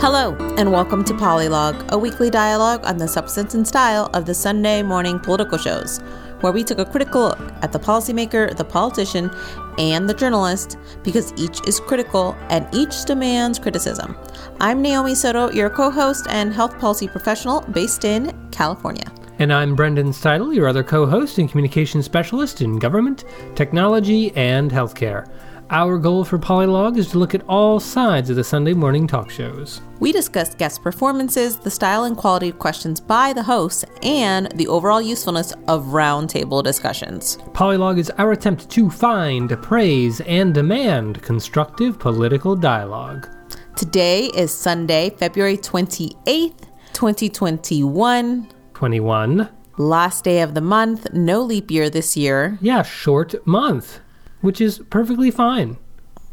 Hello, and welcome to Polylog, a weekly dialogue on the substance and style of the Sunday morning political shows, where we took a critical look at the policymaker, the politician, and the journalist, because each is critical and each demands criticism. I'm Naomi Soto, your co host and health policy professional based in California. And I'm Brendan Steidel, your other co host and communication specialist in government, technology, and healthcare. Our goal for Polylog is to look at all sides of the Sunday morning talk shows. We discuss guest performances, the style and quality of questions by the hosts, and the overall usefulness of roundtable discussions. Polylog is our attempt to find, praise, and demand constructive political dialogue. Today is Sunday, February 28th, 2021. 21. Last day of the month, no leap year this year. Yeah, short month, which is perfectly fine.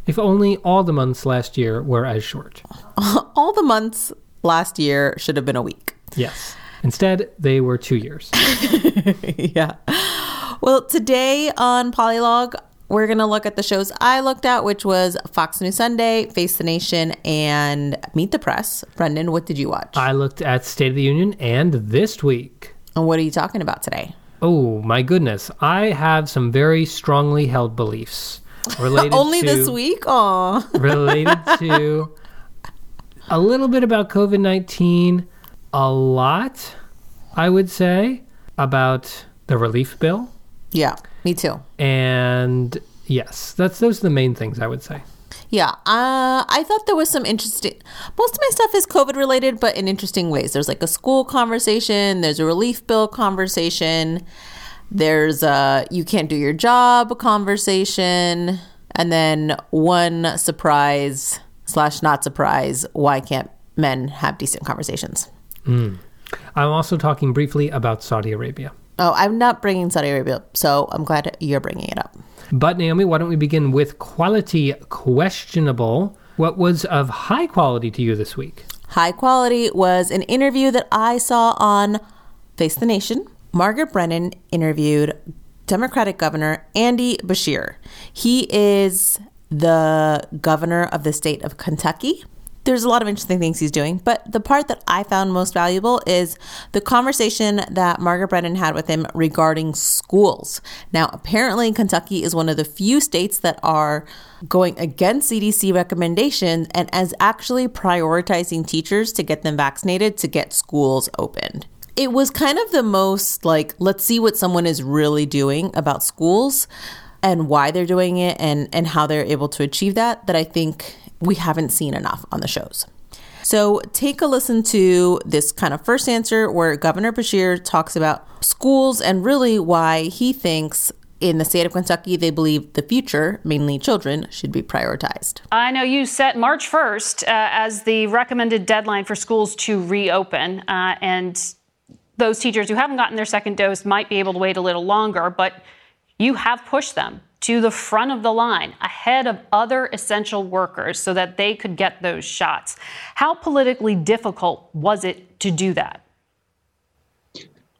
If only all the months last year were as short. All the months last year should have been a week. Yes. Instead, they were two years. yeah. Well, today on Polylog, we're going to look at the shows I looked at, which was Fox News Sunday, Face the Nation, and Meet the Press. Brendan, what did you watch? I looked at State of the Union and This Week. and what are you talking about today? Oh my goodness. I have some very strongly held beliefs related Only to, this week? Aw. related to a little bit about COVID 19, a lot, I would say, about the relief bill. Yeah, me too. And yes, that's those are the main things I would say. Yeah, uh, I thought there was some interesting. Most of my stuff is COVID related, but in interesting ways. There's like a school conversation. There's a relief bill conversation. There's a you can't do your job conversation, and then one surprise slash not surprise. Why can't men have decent conversations? I'm also talking briefly about Saudi Arabia. Oh, I'm not bringing Saudi Arabia, so I'm glad you're bringing it up. But Naomi, why don't we begin with quality questionable? What was of high quality to you this week? High quality was an interview that I saw on Face the Nation. Margaret Brennan interviewed Democratic Governor Andy Beshear. He is the governor of the state of Kentucky. There's a lot of interesting things he's doing, but the part that I found most valuable is the conversation that Margaret Brennan had with him regarding schools. Now, apparently, Kentucky is one of the few states that are going against CDC recommendations and as actually prioritizing teachers to get them vaccinated to get schools opened. It was kind of the most like, let's see what someone is really doing about schools and why they're doing it and, and how they're able to achieve that, that I think we haven't seen enough on the shows. So take a listen to this kind of first answer where Governor Beshear talks about schools and really why he thinks in the state of Kentucky they believe the future, mainly children, should be prioritized. I know you set March 1st uh, as the recommended deadline for schools to reopen, uh, and those teachers who haven't gotten their second dose might be able to wait a little longer, but you have pushed them to the front of the line ahead of other essential workers so that they could get those shots. How politically difficult was it to do that?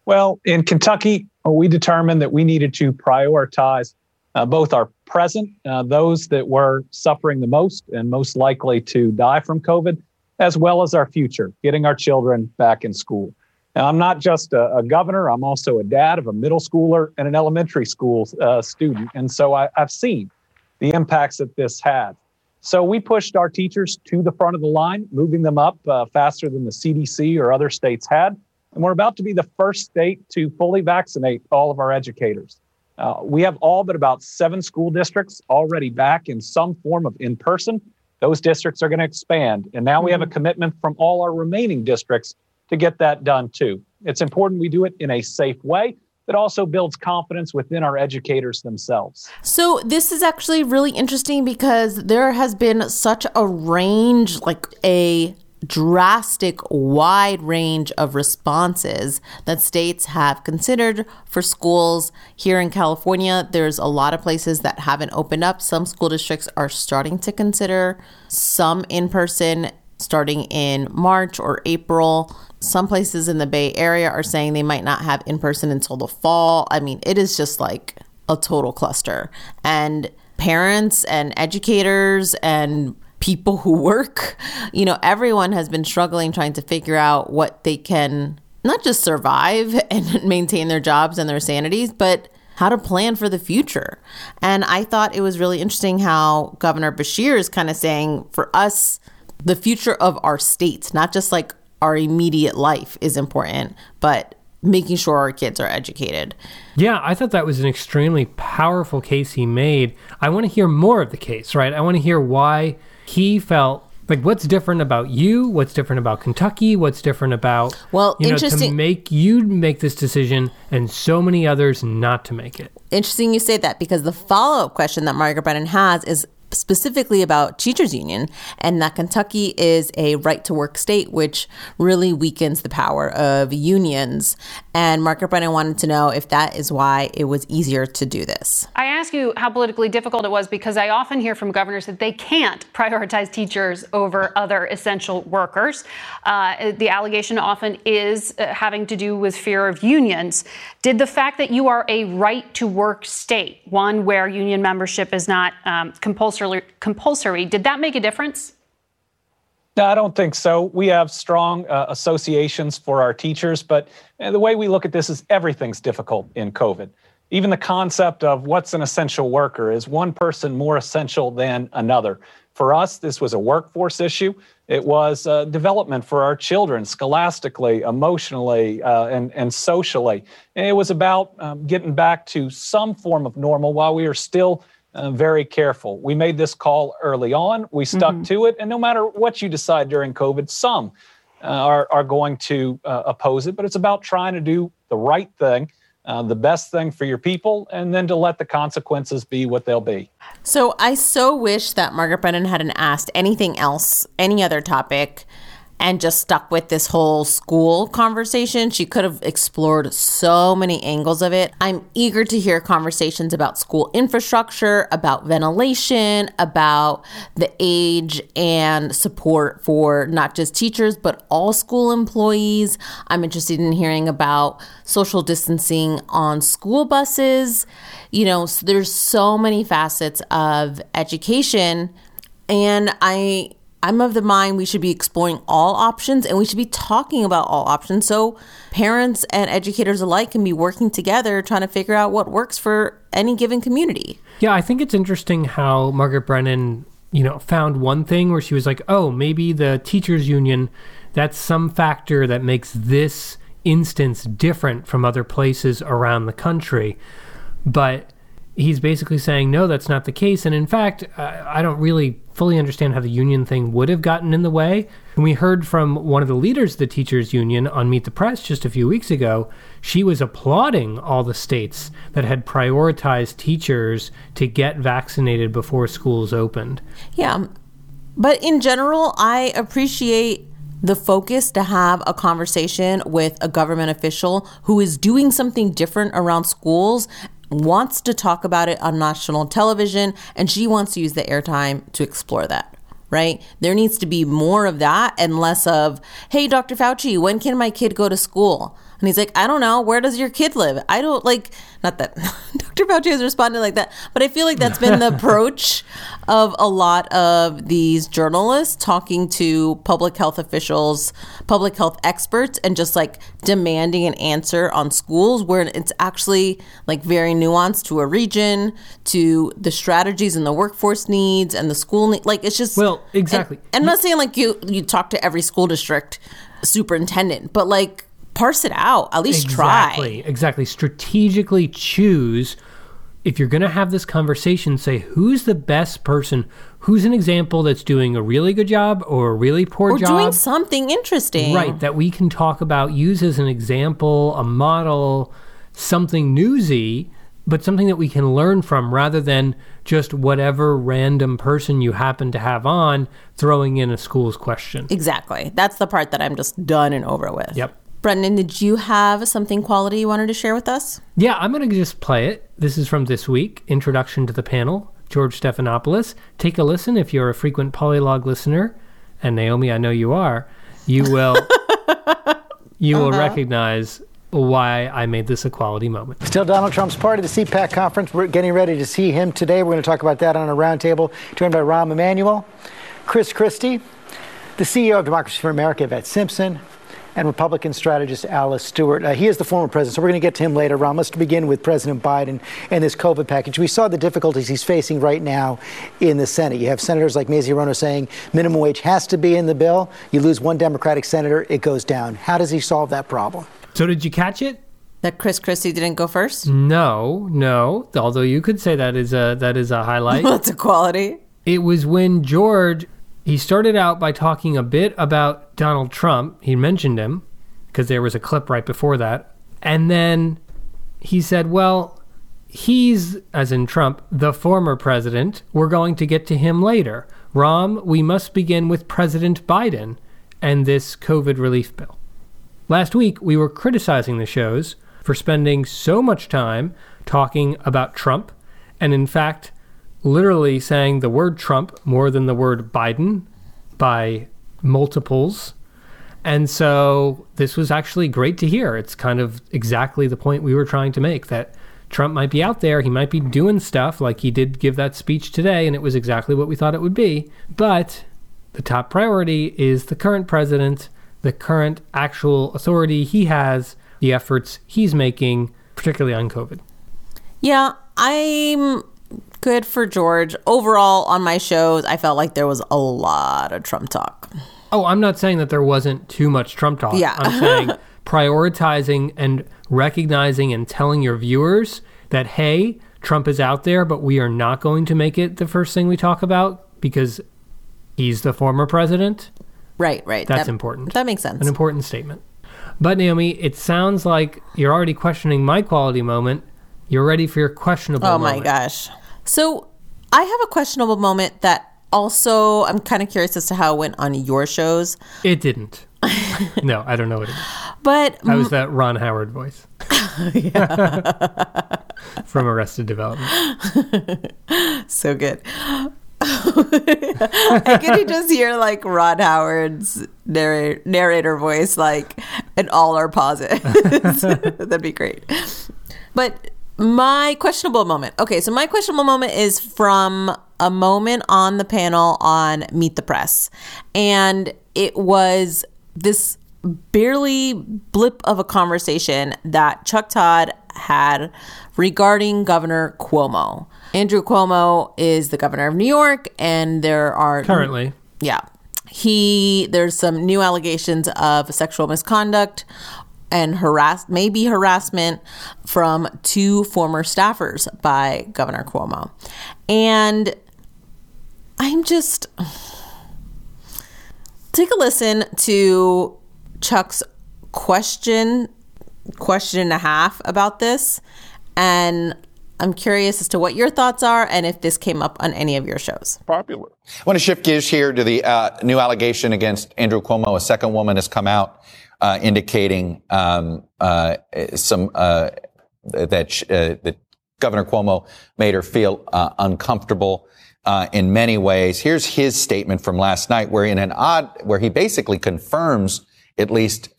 Well, in Kentucky, we determined that we needed to prioritize uh, both our present, uh, those that were suffering the most and most likely to die from COVID, as well as our future, getting our children back in school. Now, I'm not just a, a governor, I'm also a dad of a middle schooler and an elementary school uh, student. And so I, I've seen the impacts that this had. So we pushed our teachers to the front of the line, moving them up uh, faster than the CDC or other states had. And we're about to be the first state to fully vaccinate all of our educators. Uh, we have all but about seven school districts already back in some form of in person. Those districts are going to expand. And now we have a commitment from all our remaining districts to get that done too. It's important we do it in a safe way that also builds confidence within our educators themselves. So this is actually really interesting because there has been such a range, like a drastic wide range of responses that states have considered for schools here in California there's a lot of places that haven't opened up some school districts are starting to consider some in person starting in March or April some places in the Bay Area are saying they might not have in person until the fall I mean it is just like a total cluster and parents and educators and people who work. You know, everyone has been struggling trying to figure out what they can not just survive and maintain their jobs and their sanities, but how to plan for the future. And I thought it was really interesting how Governor Beshear is kind of saying for us, the future of our states, not just like our immediate life is important, but making sure our kids are educated. Yeah, I thought that was an extremely powerful case he made. I want to hear more of the case, right? I want to hear why he felt like what's different about you what's different about kentucky what's different about well you know, interesting to make you make this decision and so many others not to make it interesting you say that because the follow-up question that margaret brennan has is specifically about teachers union and that Kentucky is a right to work state which really weakens the power of unions and Margaret Brennan wanted to know if that is why it was easier to do this. I ask you how politically difficult it was because I often hear from governors that they can't prioritize teachers over other essential workers. Uh, the allegation often is uh, having to do with fear of unions. Did the fact that you are a right to work state, one where union membership is not um, compulsory compulsory. Did that make a difference? No, I don't think so. We have strong uh, associations for our teachers, but uh, the way we look at this is everything's difficult in COVID. Even the concept of what's an essential worker is one person more essential than another. For us, this was a workforce issue. It was uh, development for our children, scholastically, emotionally, uh, and, and socially. And it was about um, getting back to some form of normal while we are still uh, very careful. We made this call early on. We stuck mm-hmm. to it, and no matter what you decide during COVID, some uh, are are going to uh, oppose it. But it's about trying to do the right thing, uh, the best thing for your people, and then to let the consequences be what they'll be. So I so wish that Margaret Brennan hadn't asked anything else, any other topic and just stuck with this whole school conversation. She could have explored so many angles of it. I'm eager to hear conversations about school infrastructure, about ventilation, about the age and support for not just teachers, but all school employees. I'm interested in hearing about social distancing on school buses. You know, so there's so many facets of education. And I I'm of the mind we should be exploring all options and we should be talking about all options so parents and educators alike can be working together trying to figure out what works for any given community. Yeah, I think it's interesting how Margaret Brennan, you know, found one thing where she was like, "Oh, maybe the teachers union that's some factor that makes this instance different from other places around the country." But he's basically saying, no, that's not the case. And in fact, I don't really fully understand how the union thing would have gotten in the way. And we heard from one of the leaders of the teachers union on Meet the Press just a few weeks ago. She was applauding all the states that had prioritized teachers to get vaccinated before schools opened. Yeah. Um, but in general, I appreciate the focus to have a conversation with a government official who is doing something different around schools wants to talk about it on national television and she wants to use the airtime to explore that right? There needs to be more of that and less of, hey, Dr. Fauci, when can my kid go to school? And he's like, I don't know. Where does your kid live? I don't like, not that Dr. Fauci has responded like that, but I feel like that's been the approach of a lot of these journalists talking to public health officials, public health experts, and just like demanding an answer on schools where it's actually like very nuanced to a region, to the strategies and the workforce needs and the school need. Like it's just, well, exactly. And, and I'm not saying like you, you talk to every school district superintendent, but like, parse it out. At least exactly, try. Exactly. Strategically choose. If you're going to have this conversation, say who's the best person, who's an example that's doing a really good job or a really poor or job, doing something interesting, right? That we can talk about, use as an example, a model, something newsy, but something that we can learn from, rather than just whatever random person you happen to have on throwing in a school's question. Exactly. That's the part that I'm just done and over with. Yep. Brendan, did you have something quality you wanted to share with us? Yeah, I'm going to just play it. This is from this week Introduction to the Panel, George Stephanopoulos. Take a listen if you're a frequent Polylog listener. And Naomi, I know you are. You will. you will uh-huh. recognize why I made this a quality moment. Still Donald Trump's part of the CPAC conference. We're getting ready to see him today. We're going to talk about that on a roundtable, joined by Rahm Emanuel. Chris Christie, the CEO of Democracy for America, Yvette Simpson, and Republican strategist Alice Stewart. Uh, he is the former president, so we're going to get to him later on. Let's begin with President Biden and this COVID package. We saw the difficulties he's facing right now in the Senate. You have senators like Mazie Hirono saying minimum wage has to be in the bill. You lose one Democratic senator, it goes down. How does he solve that problem? So, did you catch it? That Chris Christie didn't go first? No, no. Although you could say that is a that is a highlight. That's a quality. It was when George he started out by talking a bit about Donald Trump. He mentioned him because there was a clip right before that. And then he said, Well, he's, as in Trump, the former president. We're going to get to him later. Rahm, we must begin with President Biden and this COVID relief bill. Last week, we were criticizing the shows for spending so much time talking about Trump, and in fact, literally saying the word Trump more than the word Biden by multiples. And so this was actually great to hear. It's kind of exactly the point we were trying to make that Trump might be out there, he might be doing stuff like he did give that speech today, and it was exactly what we thought it would be. But the top priority is the current president, the current actual authority he has, the efforts he's making, particularly on COVID. Yeah, I'm good for George. Overall, on my shows, I felt like there was a lot of Trump talk. Oh, I'm not saying that there wasn't too much Trump talk. Yeah. I'm saying prioritizing and recognizing and telling your viewers that, hey, Trump is out there, but we are not going to make it the first thing we talk about because he's the former president. Right, right. That's that, important. That makes sense. An important statement. But, Naomi, it sounds like you're already questioning my quality moment. You're ready for your questionable oh, moment. oh moment. my gosh. So I have a questionable moment that also I'm kind of curious as to how it went on your shows. It didn't. no, I don't know what it is. But That was that Ron Howard voice. From Arrested Development. so good. I can just hear like Ron Howard's narrator, narrator voice, like, and all our pauses. That'd be great. But my questionable moment. Okay, so my questionable moment is from a moment on the panel on Meet the Press. And it was this barely blip of a conversation that Chuck Todd had regarding Governor Cuomo. Andrew Cuomo is the governor of New York, and there are Currently. yeah. He there's some new allegations of sexual misconduct and harass maybe harassment from two former staffers by Governor Cuomo. And I'm just take a listen to Chuck's question question and a half about this and I'm curious as to what your thoughts are and if this came up on any of your shows. popular. I want to shift gears here to the uh, new allegation against Andrew Cuomo. A second woman has come out uh, indicating um, uh, some uh, that sh- uh, that Governor Cuomo made her feel uh, uncomfortable. Uh, in many ways, here's his statement from last night, where in an odd, where he basically confirms at least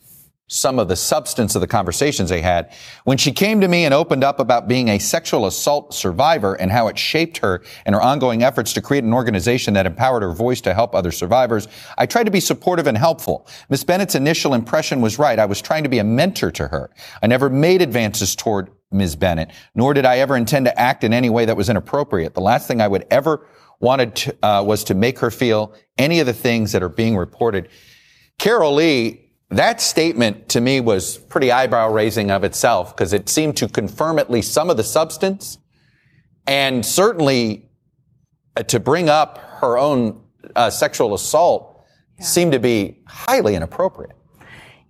some of the substance of the conversations they had. When she came to me and opened up about being a sexual assault survivor and how it shaped her and her ongoing efforts to create an organization that empowered her voice to help other survivors, I tried to be supportive and helpful. Miss Bennett's initial impression was right. I was trying to be a mentor to her. I never made advances toward Ms. Bennett, nor did I ever intend to act in any way that was inappropriate. The last thing I would ever wanted to, uh, was to make her feel any of the things that are being reported. Carol Lee that statement to me was pretty eyebrow raising of itself because it seemed to confirm at least some of the substance and certainly uh, to bring up her own uh, sexual assault yeah. seemed to be highly inappropriate.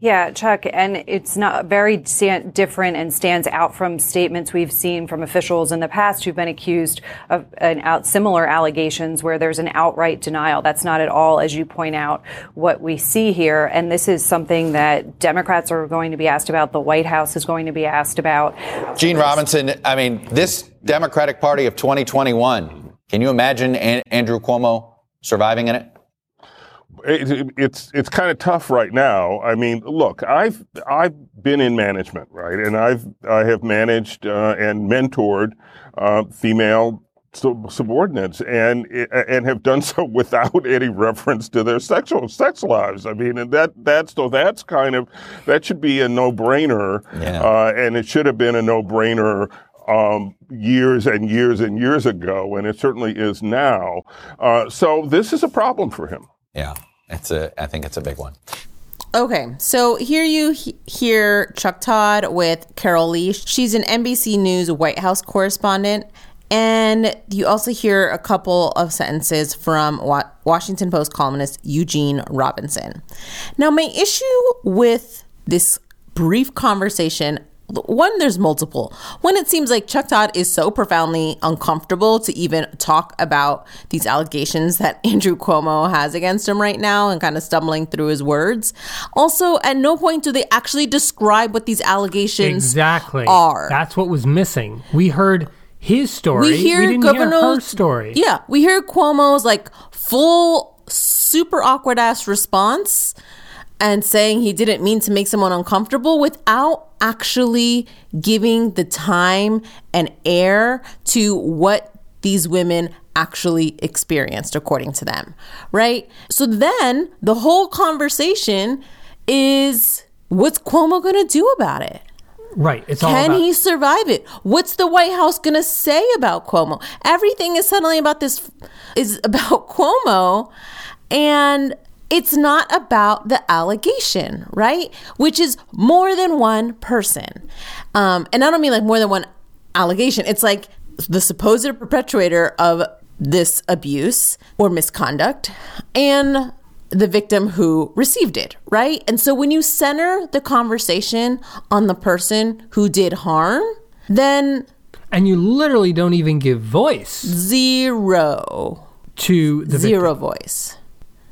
Yeah, Chuck, and it's not very different and stands out from statements we've seen from officials in the past who've been accused of an out, similar allegations where there's an outright denial. That's not at all, as you point out, what we see here. And this is something that Democrats are going to be asked about. The White House is going to be asked about. Gene Robinson, I mean, this Democratic Party of 2021, can you imagine Andrew Cuomo surviving in it? It, it's it's kind of tough right now. I mean, look, I've I've been in management, right, and I've I have managed uh, and mentored uh, female sub- subordinates and and have done so without any reference to their sexual sex lives. I mean, and that that's so that's kind of that should be a no brainer, Yeah. uh, and it should have been a no brainer. Um, years and years and years ago, and it certainly is now. Uh, so this is a problem for him. Yeah, it's a. I think it's a big one. Okay, so here you he- hear Chuck Todd with Carol Lee. She's an NBC News White House correspondent. And you also hear a couple of sentences from Wa- Washington Post columnist Eugene Robinson. Now, my issue with this brief conversation one, there's multiple. One, it seems like Chuck Todd is so profoundly uncomfortable to even talk about these allegations that Andrew Cuomo has against him right now and kind of stumbling through his words. Also, at no point do they actually describe what these allegations Exactly. are. That's what was missing. We heard his story. we hear didn't Governor hear her story. Yeah, we hear Cuomo's like full, super awkward ass response and saying he didn't mean to make someone uncomfortable without actually giving the time and air to what these women actually experienced according to them, right? So then the whole conversation is what's Cuomo going to do about it? Right. It's all Can about he survive it? What's the White House going to say about Cuomo? Everything is suddenly about this is about Cuomo and it's not about the allegation, right? Which is more than one person. Um, and I don't mean like more than one allegation. It's like the supposed perpetrator of this abuse or misconduct and the victim who received it, right? And so when you center the conversation on the person who did harm, then and you literally don't even give voice zero, to the zero voice.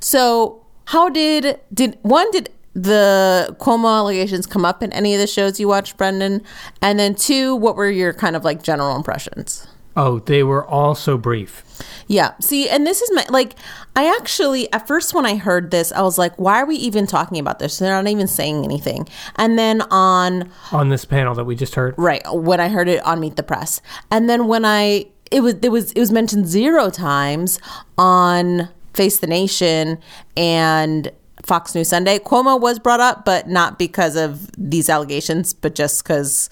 So how did did one did the Cuomo allegations come up in any of the shows you watched, Brendan? And then two, what were your kind of like general impressions? Oh, they were all so brief. Yeah. See, and this is my like I actually at first when I heard this, I was like, why are we even talking about this? They're not even saying anything. And then on On this panel that we just heard. right, when I heard it on Meet the Press. And then when I it was it was it was mentioned zero times on Face the Nation and Fox News Sunday. Cuomo was brought up, but not because of these allegations, but just because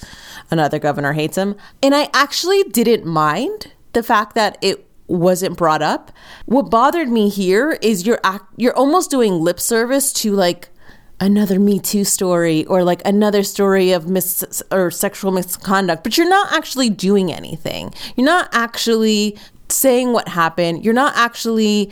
another governor hates him. And I actually didn't mind the fact that it wasn't brought up. What bothered me here is you're act- you're almost doing lip service to like another Me Too story or like another story of mis or sexual misconduct, but you're not actually doing anything. You're not actually saying what happened. You're not actually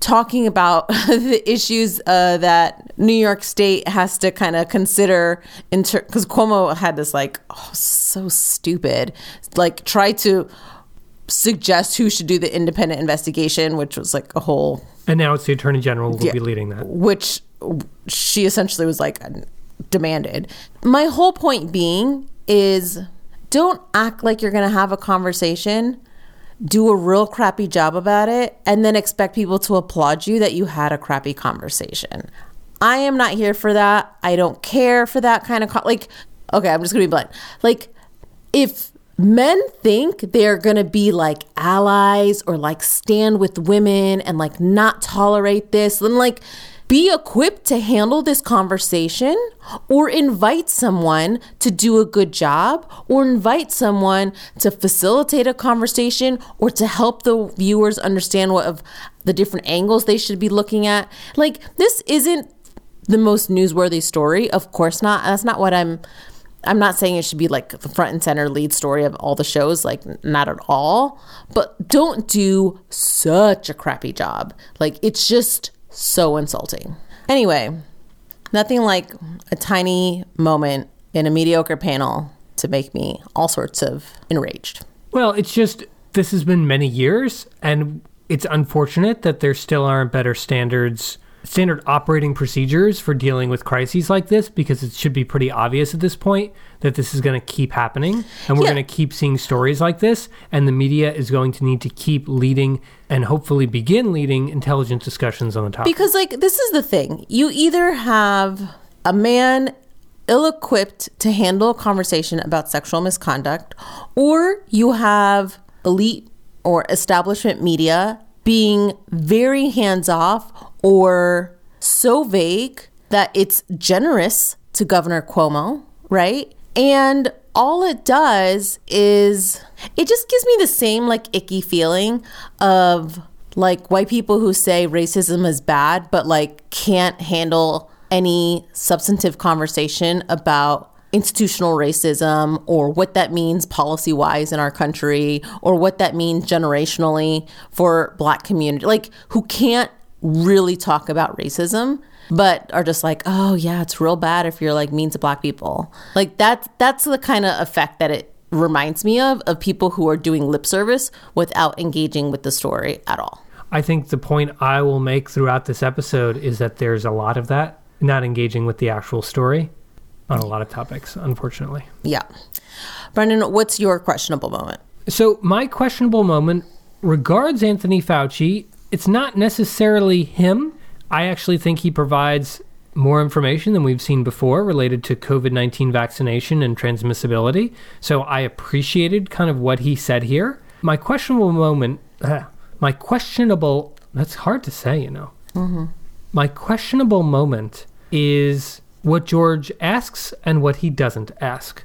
talking about the issues uh, that New York State has to kind of consider in because Cuomo had this like oh, so stupid like try to suggest who should do the independent investigation, which was like a whole And now it's the attorney general who will Yeah. be leading that. which she essentially was like demanded. My whole point being is don't act like you're going to have a conversation, do a real crappy job about it, and then expect people to applaud you that you had a crappy conversation. I am not here for that. I don't care for that kind of co- like okay, I'm just to be blunt. Like if men think they're to be like allies or like stand with women and like not tolerate this, then like be equipped to handle this conversation or invite someone to do a good job or invite someone to facilitate a conversation or to help the viewers understand what of the different angles they should be looking at. Like this isn't the most newsworthy story. Of course not. That's not what I'm I'm not saying it should be like the front and center lead story of all the shows, like not at all. But don't do such a crappy job. Like it's just so insulting. Anyway, nothing like a tiny moment in a mediocre panel to make me all sorts of enraged. Well, it's just this has been many years, and it's unfortunate that there still aren't better standards, standard operating procedures for dealing with crises like this, because it should be pretty obvious at this point that this is going to keep happening, and we're Yeah. going to keep seeing stories like this, and the media is going to need to keep leading and hopefully begin leading intelligent discussions on the topic. Because, like, this is the thing you either have a man ill equipped to handle a conversation about sexual misconduct, or you have elite or establishment media being very hands off or so vague that it's generous to Governor Cuomo, right? And all it does is it just gives me the same like icky feeling of like white people who say racism is bad but like can't handle any substantive conversation about institutional racism or what that means policy wise in our country or what that means generationally for black community like who can't really talk about racism but are just like oh yeah it's real bad if you're like mean to black people. Like that that's the kind of effect that it reminds me of of people who are doing lip service without engaging with the story at all. I think the point I will make throughout this episode is that there's a lot of that, not engaging with the actual story on a lot of topics, unfortunately. yeah brendan what's your questionable moment So, my questionable moment regards Anthony Fauci. It's not necessarily him. I actually think he provides more information than we've seen before related to COVID 19 vaccination and transmissibility. So, I appreciated kind of what he said here. My questionable moment, uh, my questionable, that's hard to say, you know. My questionable moment is what George asks and what he doesn't ask.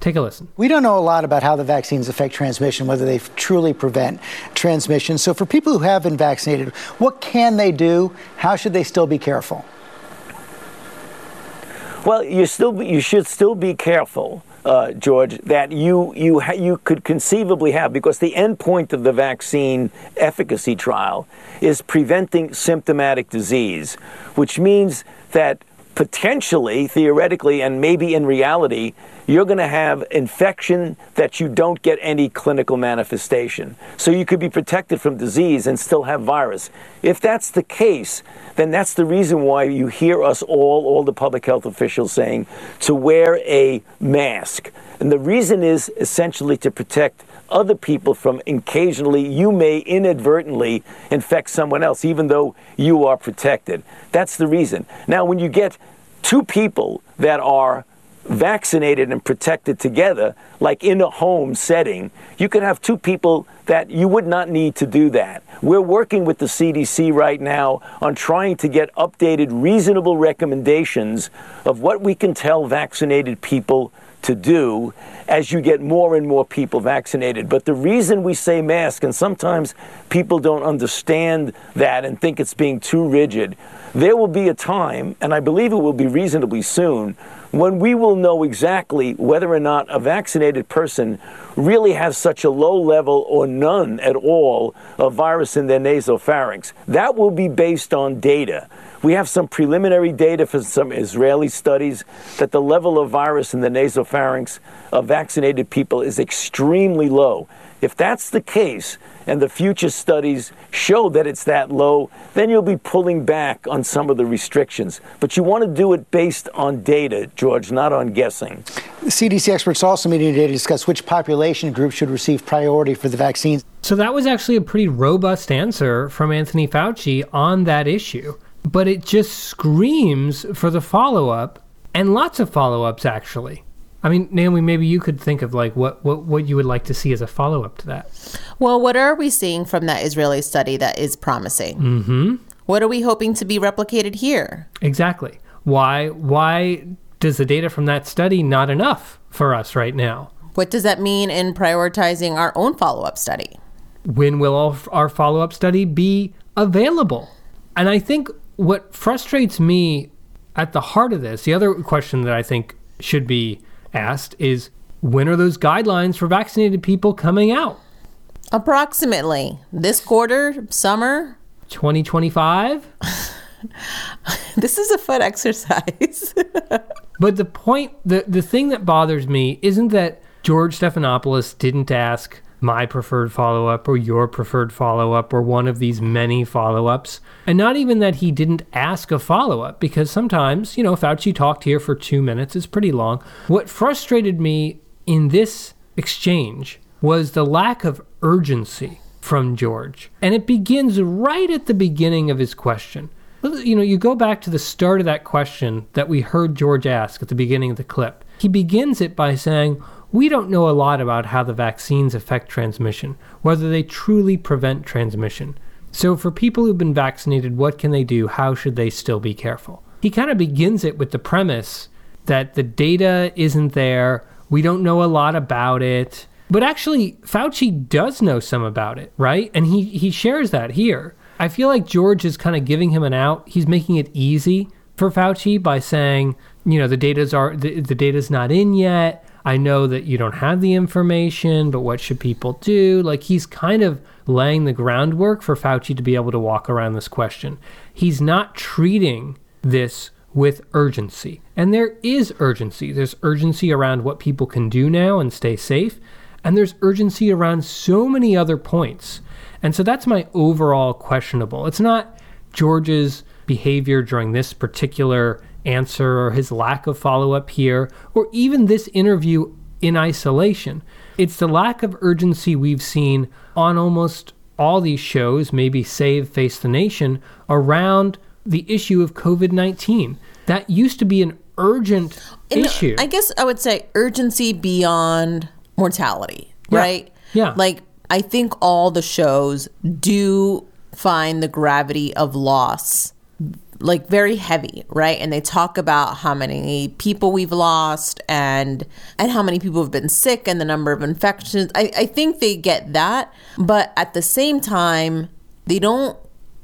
Take a listen. We don't know a lot about how the vaccines affect transmission, whether they truly prevent transmission. So, for people who have been vaccinated, what can they do? How should they still be careful? Well, you still you should still be careful, uh, George, that you you ha- you could conceivably have because the end point of the vaccine efficacy trial is preventing symptomatic disease, which means that potentially, theoretically, and maybe in reality, you're going to have infection that you don't get any clinical manifestation. So you could be protected from disease and still have virus. If that's the case, then that's the reason why you hear us all, all the public health officials saying to wear a mask. And the reason is essentially to protect other people from occasionally you may inadvertently infect someone else, even though you are protected. That's the reason. Now, when you get two people that are vaccinated and protected together, like in a home setting, you could have two people that you would not need to do that. We're working with the CDC right now on trying to get updated, reasonable recommendations of what we can tell vaccinated people to do as you get more and more people vaccinated. But the reason we say mask, and sometimes people don't understand that and think it's being too rigid, there will be a time, and I believe it will be reasonably soon, when we will know exactly whether or not a vaccinated person really has such a low level or none at all of virus in their nasopharynx. That will be based on data. We have some preliminary data from some Israeli studies that the level of virus in the nasopharynx of vaccinated people is extremely low. If that's the case, and the future studies show that it's that low, then you'll be pulling back on some of the restrictions. But you want to do it based on data, George, not on guessing. The CDC experts also meeting today to discuss which population groups should receive priority for the vaccines. So that was actually a pretty robust answer from Anthony Fauci on that issue. But it just screams for the follow up and lots of follow ups, actually. I mean, Naomi, maybe you could think of like what, what, what you would like to see as a follow up to that. Well, what are we seeing from that Israeli study that is promising? Mm-hmm. What are we hoping to be replicated here? Exactly. Why why does the data from that study not enough for us right now? What does that mean in prioritizing our own follow up study? When will all our follow up study be available? And I think what frustrates me at the heart of this, the other question that I think should be asked is when are those guidelines for vaccinated people coming out? Approximately this quarter, summer. 2025? This is a fun exercise. But the point, the, the thing that bothers me isn't that George Stephanopoulos didn't ask my preferred follow up or your preferred follow up or one of these many follow ups. And not even that he didn't ask a follow up, because sometimes, you know, Fauci talked here for two minutes, it's pretty long. What frustrated me in this exchange was the lack of urgency from George. And it begins right at the beginning of his question. You know, you go back to the start of that question that we heard George ask at the beginning of the clip. He begins it by saying, we don't know a lot about how the vaccines affect transmission, whether they truly prevent transmission. So, for people who've been vaccinated, what can they do? How should they still be careful? He kind of begins it with the premise that the data isn't there, we don't know a lot about it. But actually, Fauci does know some about it, right? And he, he shares that here. I feel like George is kind of giving him an out. He's making it easy for Fauci by saying, you know, the data's are the, the data's not in yet. I know that you don't have the information, but what should people do? Like he's kind of laying the groundwork for Fauci to be able to walk around this question. He's not treating this with urgency. And there is urgency. There's urgency around what people can do now and stay safe. And there's urgency around so many other points. And so that's my overall questionable. It's not George's behavior during this particular answer or his lack of follow up here, or even this interview in isolation. It's the lack of urgency we've seen on almost all these shows, maybe save Face the Nation, around the issue of COVID 19. That used to be an urgent In- issue. I guess I would say urgency beyond mortality, right? Yeah. Like I think all the shows do find the gravity of loss like very heavy, right? And they talk about how many people we've lost and and how many people have been sick and the number of infections. I, I think they get that, but at the same time, they don't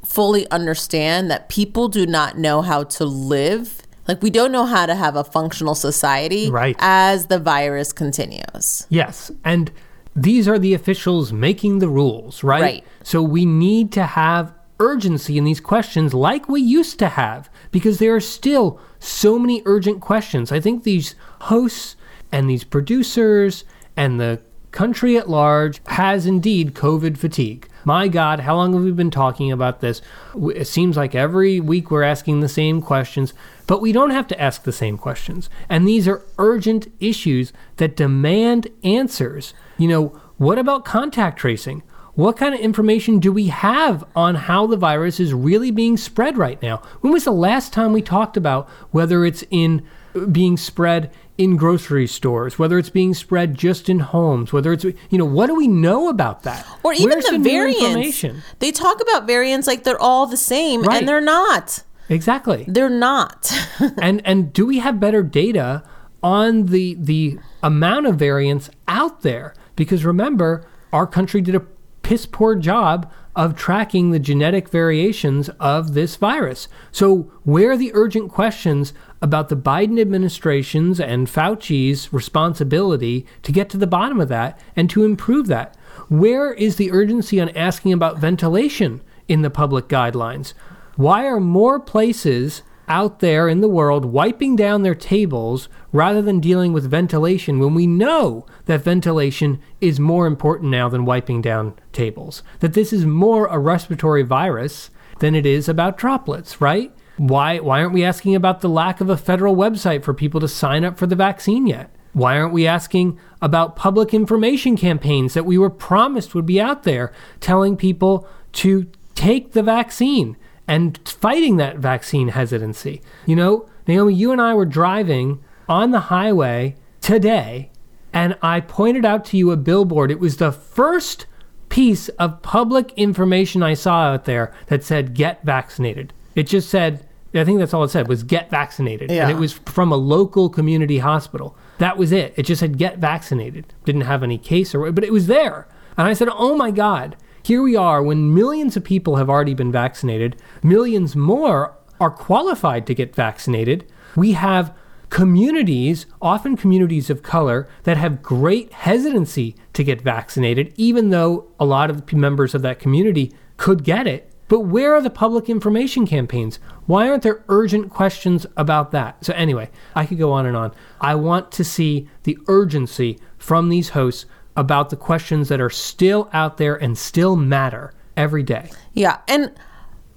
fully understand that people do not know how to live. Like we don't know how to have a functional society Right. as the virus continues. Yes. And these are the officials making the rules, right? Right. So we need to have urgency in these questions like we used to have because there are still so many urgent questions. I think these hosts and these producers and the country at large has indeed COVID fatigue. My God, how long have we been talking about this? It seems like every week we're asking the same questions, but we don't have to ask the same questions. And these are urgent issues that demand answers. You know, what about contact tracing? What kind of information do we have on how the virus is really being spread right now? When was the last time we talked about whether it's in uh, being spread in grocery stores, whether it's being spread just in homes, whether it's you know, what do we know about that? Or even Where's the new variants. They talk about variants like they're all the same, Right. and they're not. Exactly. They're not. and and do we have better data on the the amount of variants out there? Because remember, our country did a piss poor job of tracking the genetic variations of this virus. So where are the urgent questions about the Biden administration's and Fauci's responsibility to get to the bottom of that and to improve that? Where is the urgency on asking about ventilation in the public guidelines? Why are more places out there in the world wiping down their tables rather than dealing with ventilation when we know that ventilation is more important now than wiping down tables? That this is more a respiratory virus than it is about droplets, right? Why, why aren't we asking about the lack of a federal website for people to sign up for the vaccine yet? Why aren't we asking about public information campaigns that we were promised would be out there telling people to take the vaccine and fighting that vaccine hesitancy? You know, Naomi, you and I were driving on the highway today, and I pointed out to you a billboard. It was the first piece of public information I saw out there that said get vaccinated. It just said, I think that's all it said was get vaccinated. Yeah. And it was from a local community hospital. That was it. It just said get vaccinated. Didn't have any case or but it was there. And I said, "Oh my god, here we are when millions of people have already been vaccinated, millions more are qualified to get vaccinated. We have communities, often communities of color, that have great hesitancy to get vaccinated, even though a lot of the members of that community could get it. But where are the public information campaigns? Why aren't there urgent questions about that? So, anyway, I could go on and on. I want to see the urgency from these hosts about the questions that are still out there and still matter every day. Yeah, and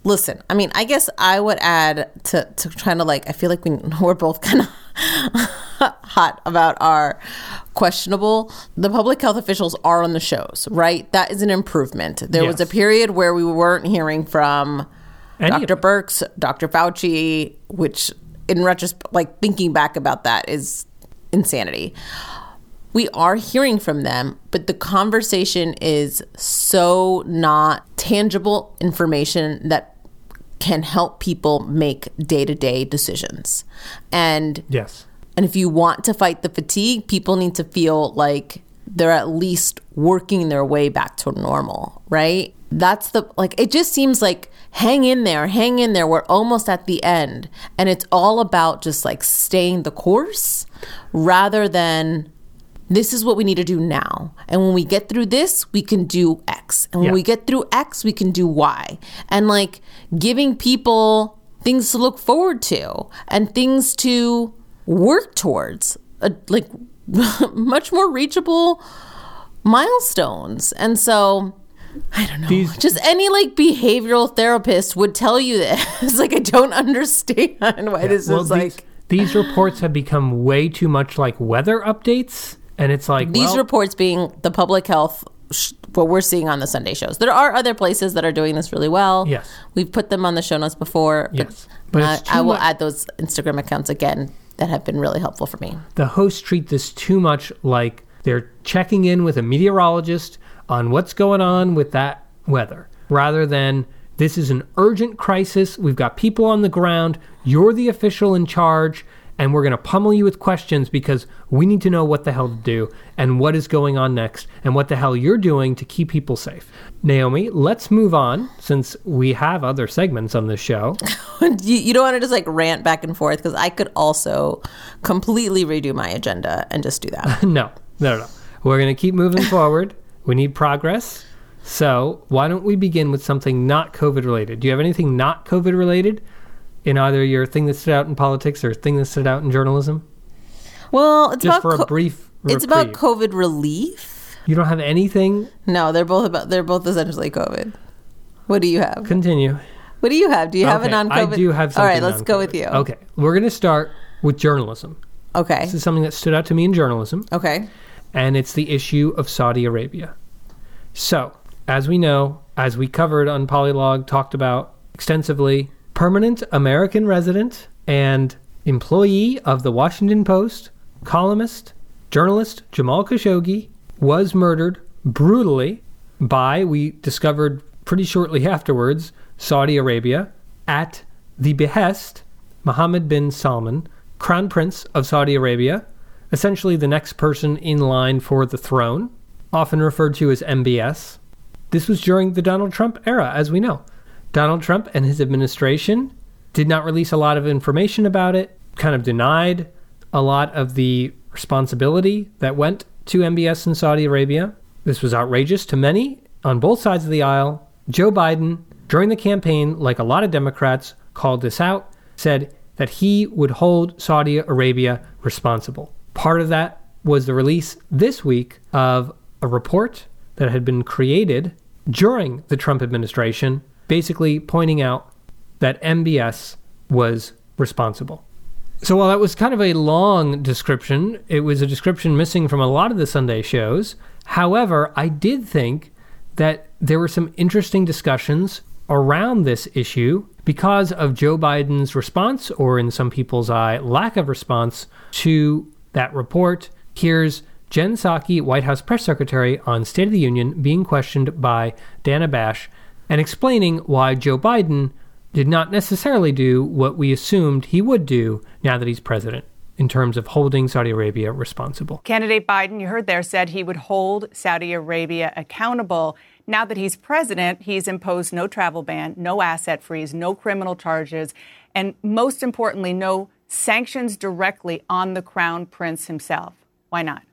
listen, I mean, I guess I would add to to trying to like. I feel like we we're both kind of hot about our questionable. The public health officials are on the shows, right? That is an improvement. There was a period where we weren't hearing from Any Dr. Birx, Dr. Fauci, which in retrospect, like thinking back about that is insanity. We are hearing from them, but the conversation is so not tangible information that can help people make day to day decisions. And Yes. and if you want to fight the fatigue, people need to feel like they're at least working their way back to normal, right? That's the like it just seems like hang in there, hang in there. We're almost at the end. And it's all about just like staying the course rather than this is what we need to do now. And when we get through this, we can do X. And when Yeah. we get through X, we can do Y. And like giving people things to look forward to and things to work towards, uh, like much more reachable milestones. And so I don't know. These- just any like behavioral therapist would tell you this. like I don't understand why this well, is these, like these reports have become way too much like weather updates, and it's like these well, reports being the public health sh- what we're seeing on the sunday shows there are other places that are doing this really well Yes. we've put them on the show notes before but, Yes. But uh, i will much- add those instagram accounts again that have been really helpful for me the hosts treat this too much like they're checking in with a meteorologist on what's going on with that weather rather than this is an urgent crisis. We've got people on the ground. You're the official in charge, and we're going to pummel you with questions because we need to know what the hell to do and what is going on next and what the hell you're doing to keep people safe. Naomi, let's move on since we have other segments on this show. you, you don't want to just like rant back and forth because i could also completely redo my agenda and just do that no, no, no. We're going to keep moving forward. We need progress. So, why don't we begin with something not COVID related? Do you have anything not COVID related in either your thing that stood out in politics or thing that stood out in journalism? well it's Just about for a brief it's about covid relief You don't have anything? no they're both about they're both essentially covid what do you have Continue. what do you have do you have a non-covid I do have something. all right let's go with you Okay, we're going to start with journalism. okay This is something that stood out to me in journalism. okay and it's the issue of Saudi Arabia. So, as we know, as we covered on Polylog, talked about extensively, permanent American resident and employee of the Washington Post, columnist, journalist Jamal Khashoggi was murdered brutally by, we discovered pretty shortly afterwards, Saudi Arabia at the behest Mohammed bin Salman, Crown Prince of Saudi Arabia, essentially the next person in line for the throne, often referred to as MBS. This was during the Donald Trump era, as we know. Donald Trump and his administration did not release a lot of information about it, kind of denied a lot of the responsibility that went to MBS in Saudi Arabia. This was outrageous to many on both sides of the aisle. Joe Biden, during the campaign, like a lot of Democrats, called this out, said that he would hold Saudi Arabia responsible. Part of that was the release this week of a report that had been created during the Trump administration, basically pointing out that MBS was responsible. So while that was kind of a long description, it was a description missing from a lot of the Sunday shows. However, I did think that there were some interesting discussions around this issue because of Joe Biden's response, or in some people's eye, lack of response to that report. Here's Jen Psaki, White House press secretary, on State of the Union, being questioned by Dana Bash and explaining why Joe Biden did not necessarily do what we assumed he would do now that he's president in terms of holding Saudi Arabia responsible. Candidate Biden, you heard there, said he would hold Saudi Arabia accountable. Now that he's president, he's imposed no travel ban, no asset freeze, no criminal charges, and most importantly, no sanctions directly on the crown prince himself. Why not?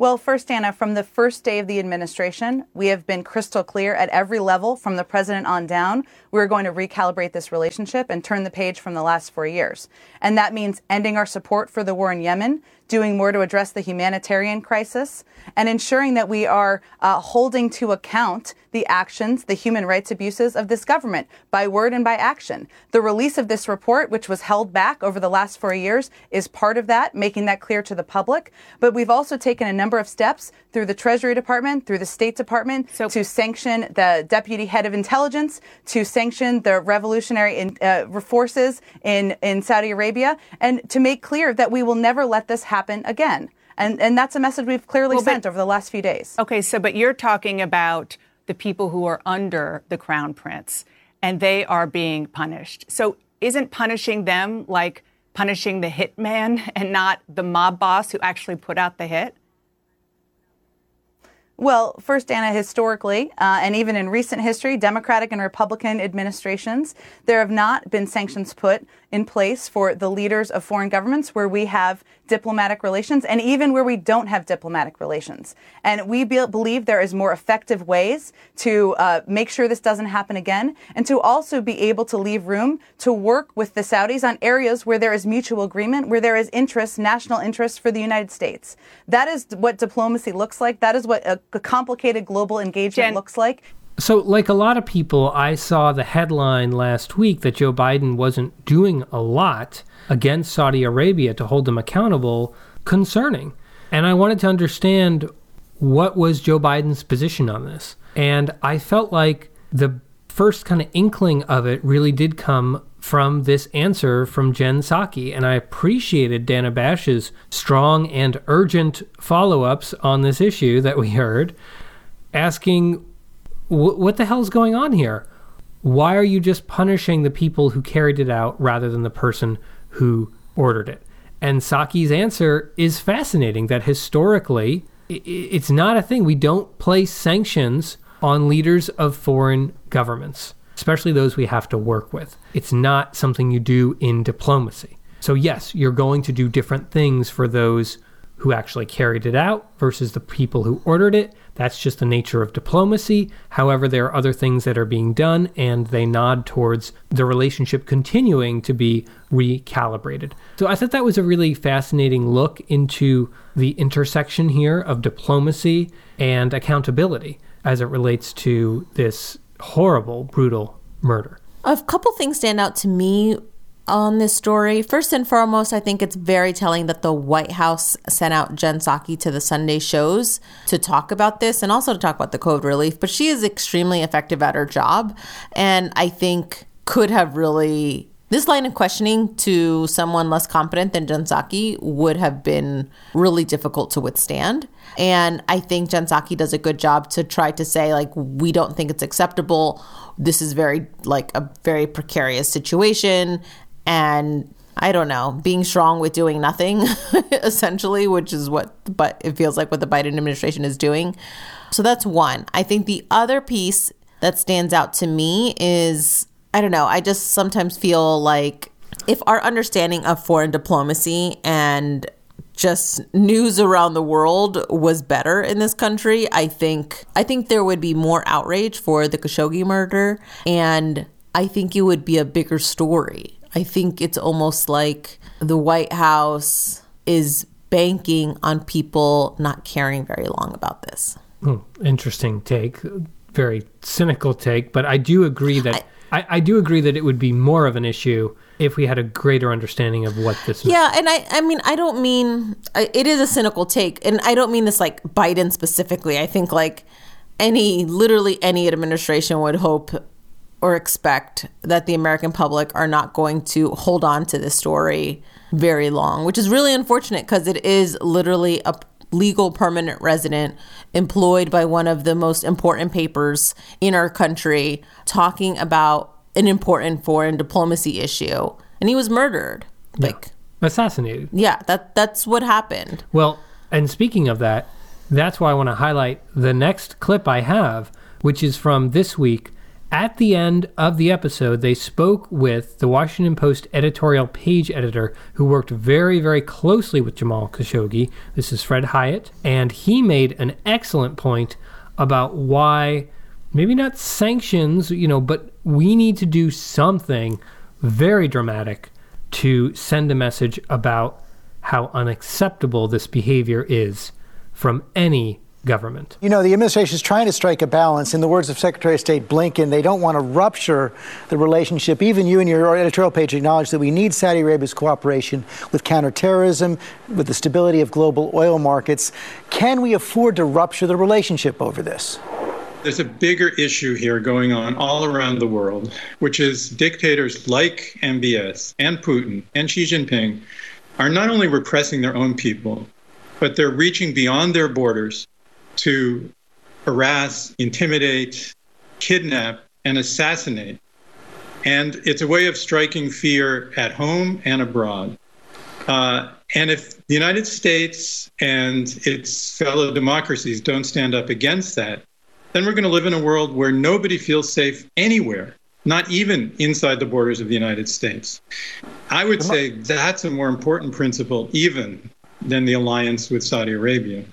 Well, first, Dana, from the first day of the administration, we have been crystal clear at every level, from the president on down. We're going to recalibrate this relationship and turn the page from the last four years. And that means ending our support for the war in Yemen, doing more to address the humanitarian crisis, and ensuring that we are uh, holding to account the actions, the human rights abuses of this government by word and by action. The release of this report, which was held back over the last four years, is part of that, making that clear to the public. But we've also taken a number of steps through the Treasury Department, through the State Department, to sanction the deputy head of intelligence, to sanction the revolutionary in, uh, forces in, in Saudi Arabia, and to make clear that we will never let this happen happen again. And, and that's a message we've clearly Well, but- sent over the last few days. Okay, so but you're talking about the people who are under the crown prince and they are being punished. So isn't punishing them like punishing the hitman and not the mob boss who actually put out the hit? Well, first, Dana, historically, uh, and even in recent history, Democratic and Republican administrations, there have not been sanctions put in place for the leaders of foreign governments where we have diplomatic relations and even where we don't have diplomatic relations. And we be- believe there is more effective ways to uh, make sure this doesn't happen again and to also be able to leave room to work with the Saudis on areas where there is mutual agreement, where there is interest, national interest for the United States. That is what diplomacy looks like. That is what a, a complicated global engagement Jen- looks like. So, like a lot of people, I saw the headline last week that Joe Biden wasn't doing a lot against Saudi Arabia to hold them accountable concerning. And I wanted to understand what was Joe Biden's position on this. And I felt like the first kind of inkling of it really did come from this answer from Jen Psaki. And I appreciated Dana Bash's strong and urgent follow ups on this issue that we heard, asking what the hell's going on here? Why are you just punishing the people who carried it out rather than the person who ordered it? And Psaki's answer is fascinating that historically, it's not a thing. We don't place sanctions on leaders of foreign governments, especially those we have to work with. It's not something you do in diplomacy. So, yes, you're going to do different things for those who actually carried it out versus the people who ordered it. That's just the nature of diplomacy. However, there are other things that are being done, and they nod towards the relationship continuing to be recalibrated. So I thought that was a really fascinating look into the intersection here of diplomacy and accountability as it relates to this horrible, brutal murder. A couple things stand out to me on this story. First and foremost, I think it's very telling that the White House sent out Jen Psaki to the Sunday shows to talk about this and also to talk about the COVID relief. But she is extremely effective at her job, and I think could have really. This line of questioning to someone less competent than Jen Psaki would have been really difficult to withstand. And I think Jen Psaki does a good job to try to say, like, we don't think it's acceptable. This is very, like, a very precarious situation and I don't know, being strong with doing nothing, essentially, which is what, but it feels like what the Biden administration is doing. So that's one. I think the other piece that stands out to me is I don't know, I just sometimes feel like if our understanding of foreign diplomacy and just news around the world was better in this country, I think I think there would be more outrage for the Khashoggi murder and I think it would be a bigger story. I think it's almost like the White House is banking on people not caring very long about this. Hmm, interesting take, very cynical take, but I do agree that I, I, do agree that it would be more of an issue if we had a greater understanding of what this. Yeah, and I I mean I don't mean I- it is a cynical take, and I don't mean this like Biden specifically. I think like any literally any administration would hope or expect that the American public are not going to hold on to this story very long, which is really unfortunate because it is literally a legal permanent resident employed by one of the most important papers in our country talking about an important foreign diplomacy issue and he was murdered like assassinated. yeah that that's what happened Well, and speaking of that, that's why I want to highlight the next clip I have, which is from this week. At the end of the episode, they spoke with the Washington Post editorial page editor who worked very, very closely with Jamal Khashoggi. This is Fred Hiatt, and he made an excellent point about why maybe not sanctions, you know, but we need to do something very dramatic to send a message about how unacceptable this behavior is from any government. You know, the administration is trying to strike a balance. In the words of Secretary of State Blinken, they don't want to rupture the relationship. Even you in your editorial page acknowledge that we need Saudi Arabia's cooperation with counterterrorism, with the stability of global oil markets. Can we afford to rupture the relationship over this? There's a bigger issue here going on all around the world, which is dictators like MBS and Putin and Xi Jinping are not only repressing their own people, but they're reaching beyond their borders to harass, intimidate, kidnap, and assassinate. And it's a way of striking fear at home and abroad. Uh, and if the United States and its fellow democracies don't stand up against that, then we're going to live in a world where nobody feels safe anywhere, not even inside the borders of the United States. I would say that's a more important principle, even than the alliance with Saudi Arabia.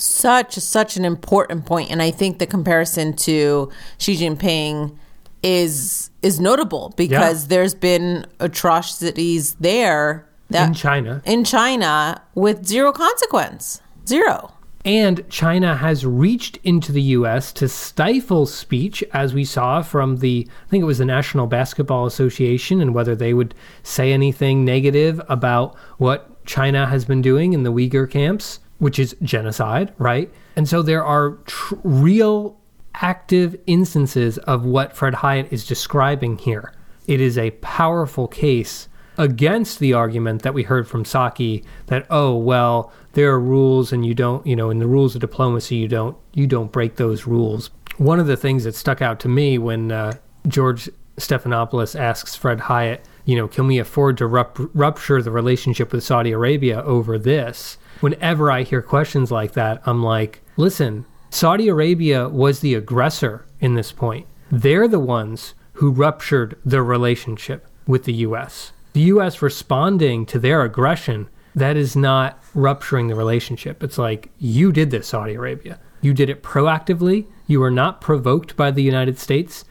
Such such an important point, and I think the comparison to Xi Jinping is is notable because yeah. there's been atrocities there that, in China in China with zero consequence, zero. And China has reached into the U.S. to stifle speech, as we saw from the, I think it was the National Basketball Association, and whether they would say anything negative about what China has been doing in the Uyghur camps, which is genocide, right? And so there are tr- real active instances of what Fred Hiatt is describing here. It is a powerful case against the argument that we heard from Psaki that oh well there are rules and you don't you know in the rules of diplomacy you don't you don't break those rules. One of the things that stuck out to me when uh, George Stephanopoulos asks Fred Hiatt, you know, can we afford to rup- rupture the relationship with Saudi Arabia over this? Whenever I hear questions like that, I'm like, listen, Saudi Arabia was the aggressor in this point. They're the ones who ruptured the relationship with the U.S the U.S. responding to their aggression, that is not rupturing the relationship. It's like, you did this, Saudi Arabia. You did it proactively. You were not provoked by the United States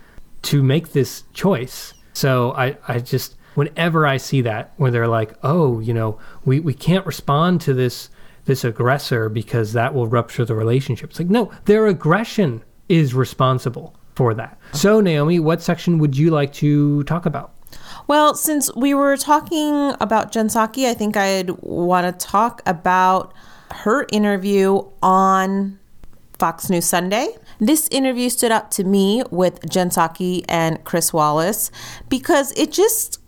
to make this choice. So I, I just, whenever I see that, where they're like, oh, you know, we, we can't respond to this this aggressor because that will rupture the relationship. It's like, no, their aggression is responsible for that. So, Naomi, what section would you like to talk about? Well, since we were talking about Jen Psaki, I think I'd want to talk about her interview on Fox News Sunday. This interview stood out to me with Jen Psaki and Chris Wallace because it just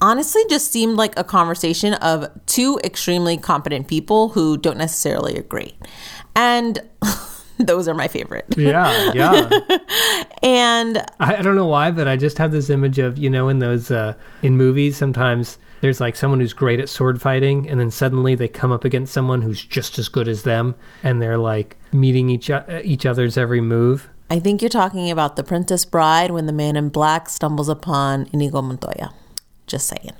honestly just seemed like a conversation of two extremely competent people who don't necessarily agree. And those are my favorite. Yeah, yeah. and I, I, don't know why, but I just have this image of you know in those uh, in movies sometimes there's like someone who's great at sword fighting, and then suddenly they come up against someone who's just as good as them, and they're like meeting each uh, each other's every move. I think you're talking about the Princess Bride when the man in black stumbles upon Inigo Montoya. Just saying.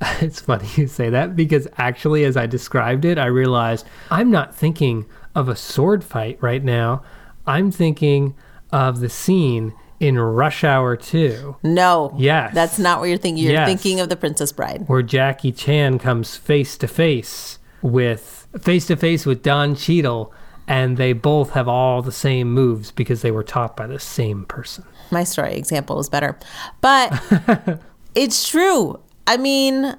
It's funny you say that because actually, as I described it, I realized I'm not thinking of a sword fight right now. I'm thinking of the scene in Rush Hour 2. No. Yes. That's not what you're thinking. You're yes. thinking of The Princess Bride. Where Jackie Chan comes face to face with face to face with Don Cheadle and they both have all the same moves because they were taught by the same person. My story example is better. But it's true. I mean,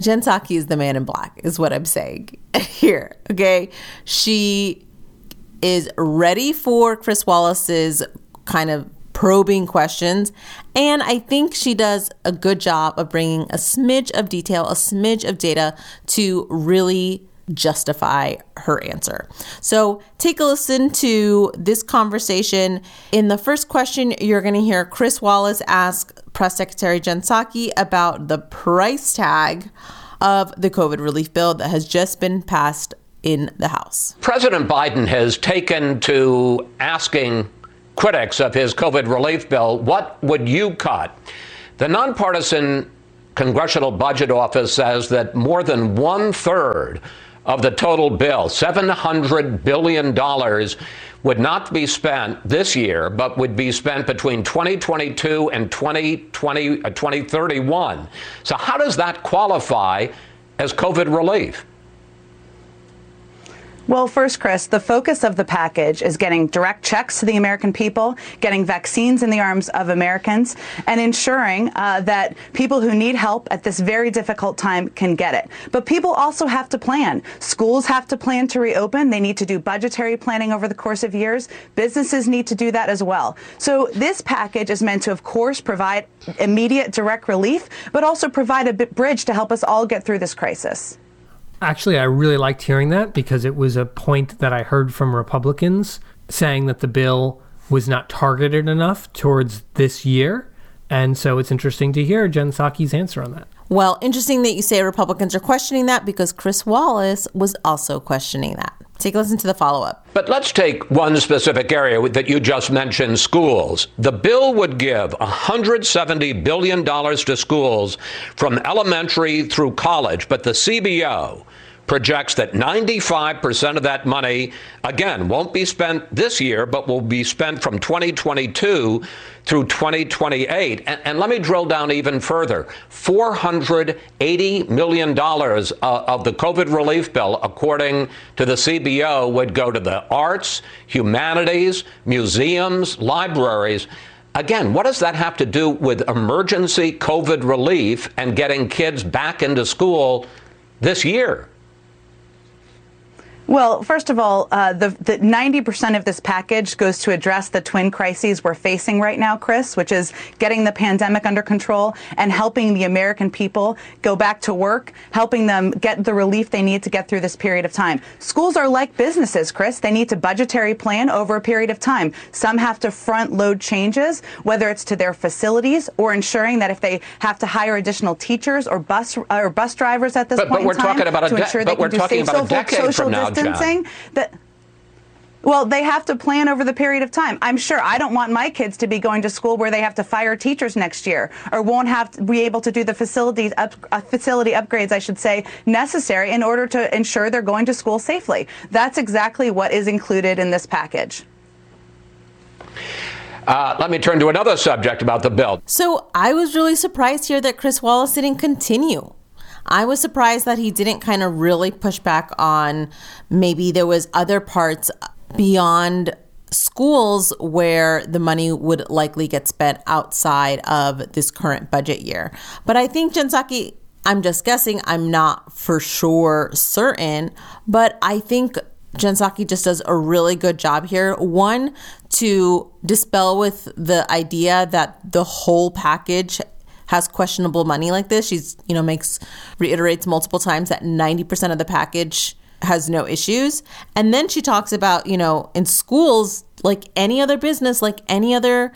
Jen Psaki is the man in black, is what I'm saying here. Okay. She is ready for Chris Wallace's kind of probing questions. And I think she does a good job of bringing a smidge of detail, a smidge of data to really justify her answer. So take a listen to this conversation. In the first question, you're going to hear Chris Wallace ask Press Secretary Jen Psaki about the price tag of the COVID relief bill that has just been passed in the House. President Biden has taken to asking critics of his COVID relief bill, what would you cut? The nonpartisan Congressional Budget Office says that more than one third of the total bill, $700 billion, would not be spent this year, but would be spent between 2022 and 2020, uh, 2031. So, how does that qualify as COVID relief? Well, first, Chris, the focus of the package is getting direct checks to the American people, getting vaccines in the arms of Americans, and ensuring uh, that people who need help at this very difficult time can get it. But people also have to plan. Schools have to plan to reopen. They need to do budgetary planning over the course of years. Businesses need to do that as well. So this package is meant to, of course, provide immediate direct relief, but also provide a bridge to help us all get through this crisis. Actually, I really liked hearing that because it was a point that I heard from Republicans saying that the bill was not targeted enough towards this year. And so it's interesting to hear Jen Psaki's answer on that. Well, interesting that you say Republicans are questioning that because Chris Wallace was also questioning that. Take a listen to the follow up. But let's take one specific area that you just mentioned schools. The bill would give $170 billion to schools from elementary through college, but the CBO projects that 95% of that money, again, won't be spent this year, but will be spent from 2022 through 2028. And, and let me drill down even further $480 million uh, of the COVID relief bill, according to the CBO, would go to the arts, humanities, museums, libraries. Again, what does that have to do with emergency COVID relief and getting kids back into school this year? Well, first of all, uh, the, the 90% of this package goes to address the twin crises we're facing right now, Chris, which is getting the pandemic under control and helping the American people go back to work, helping them get the relief they need to get through this period of time. Schools are like businesses, Chris. They need to budgetary plan over a period of time. Some have to front load changes, whether it's to their facilities or ensuring that if they have to hire additional teachers or bus or bus drivers at this but, point but we're in time talking about a to ensure but they we're can do talking safe about a social, decade social from now, Jen. distancing, that well, they have to plan over the period of time. I'm sure I don't want my kids to be going to school where they have to fire teachers next year or won't have to be able to do the facilities up, uh, facility upgrades, I should say, necessary in order to ensure they're going to school safely. That's exactly what is included in this package. Uh, let me turn to another subject about the bill. So I was really surprised here that Chris Wallace didn't continue. I was surprised that he didn't kind of really push back on maybe there was other parts beyond schools where the money would likely get spent outside of this current budget year. But I think Jen Psaki, I'm just guessing, I'm not for sure certain, but I think Jen Psaki just does a really good job here. One, to dispel with the idea that the whole package has questionable money like this. She's, you know, makes reiterates multiple times that 90% of the package has no issues. And then she talks about, you know, in schools, like any other business, like any other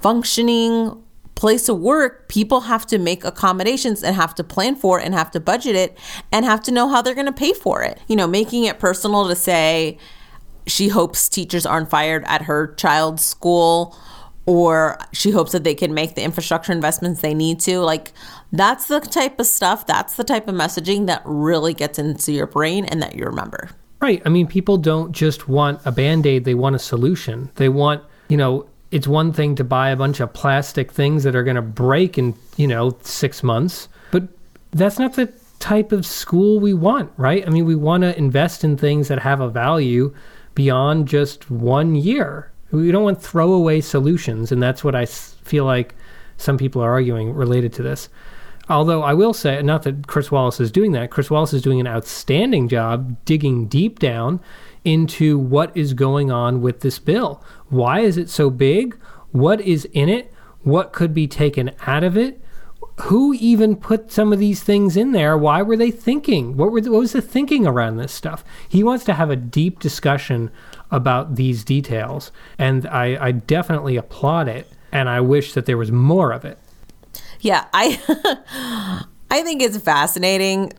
functioning place of work, people have to make accommodations and have to plan for it and have to budget it and have to know how they're going to pay for it. You know, making it personal to say she hopes teachers aren't fired at her child's school or she hopes that they can make the infrastructure investments they need to. Like, that's the type of stuff, that's the type of messaging that really gets into your brain and that you remember. Right. I mean, people don't just want a band aid, they want a solution. They want, you know, it's one thing to buy a bunch of plastic things that are going to break in, you know, six months, but that's not the type of school we want, right? I mean, we want to invest in things that have a value beyond just one year. We don't want throwaway solutions, and that's what I feel like some people are arguing related to this. Although I will say, not that Chris Wallace is doing that, Chris Wallace is doing an outstanding job digging deep down into what is going on with this bill. Why is it so big? What is in it? What could be taken out of it? Who even put some of these things in there? Why were they thinking? What, were the, what was the thinking around this stuff? He wants to have a deep discussion about these details, and I, I definitely applaud it. And I wish that there was more of it. Yeah, I I think it's fascinating.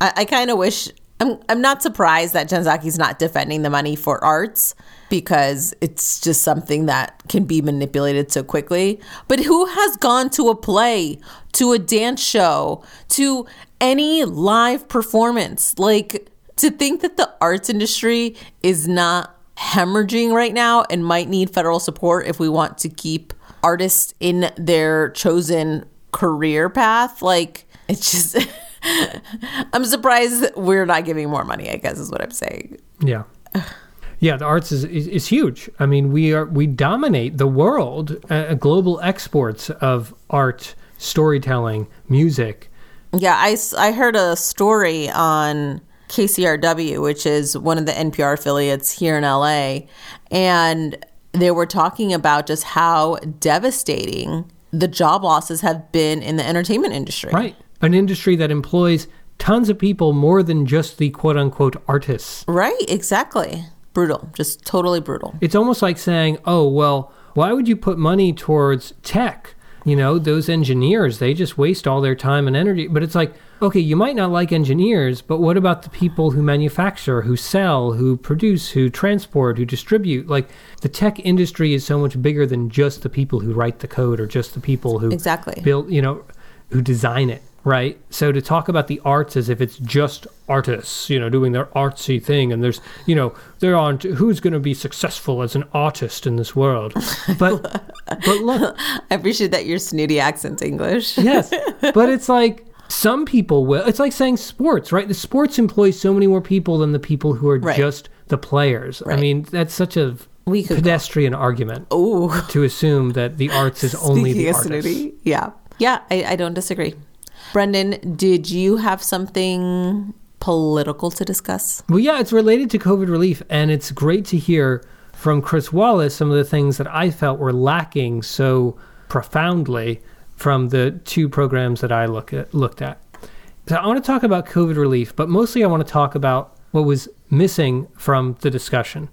I, I kind of wish I'm I'm not surprised that Jen Psaki's not defending the money for arts because it's just something that can be manipulated so quickly. But who has gone to a play, to a dance show, to any live performance? Like to think that the arts industry is not hemorrhaging right now and might need federal support if we want to keep artists in their chosen career path. Like, it's just, I'm surprised we're not giving more money, I guess is what I'm saying. Yeah. Yeah, the arts is, is, is huge. I mean, we are we dominate the world, uh, global exports of art, storytelling, music. Yeah, I, I heard a story on KCRW, which is one of the NPR affiliates here in LA, and they were talking about just how devastating the job losses have been in the entertainment industry. Right. An industry that employs tons of people more than just the quote unquote artists. Right, exactly. Brutal, just totally brutal. It's almost like saying, oh, well, why would you put money towards tech? You know, those engineers, they just waste all their time and energy. But it's like, okay, you might not like engineers, but what about the people who manufacture, who sell, who produce, who transport, who distribute? Like, the tech industry is so much bigger than just the people who write the code or just the people who Exactly. build, you know, who design it, right? So to talk about the arts as if it's just artists, you know, doing their artsy thing, and there's, you know, there aren't who's going to be successful as an artist in this world, but but look, I appreciate that your snooty accent's English. yes, but it's like some people will. It's like saying sports, right? The sports employs so many more people than the people who are Right. just the players. I mean, that's such a We pedestrian argument Ooh. to assume that the arts is only the artists. snooty, yeah. Yeah, I, I don't disagree. Brendan, did you have something political to discuss? Well, yeah, it's related to COVID relief, and it's great to hear from Chris Wallace some of the things that I felt were lacking so profoundly from the two programs that I look at, looked at. So I want to talk about COVID relief, but mostly I want to talk about what was missing from the discussion.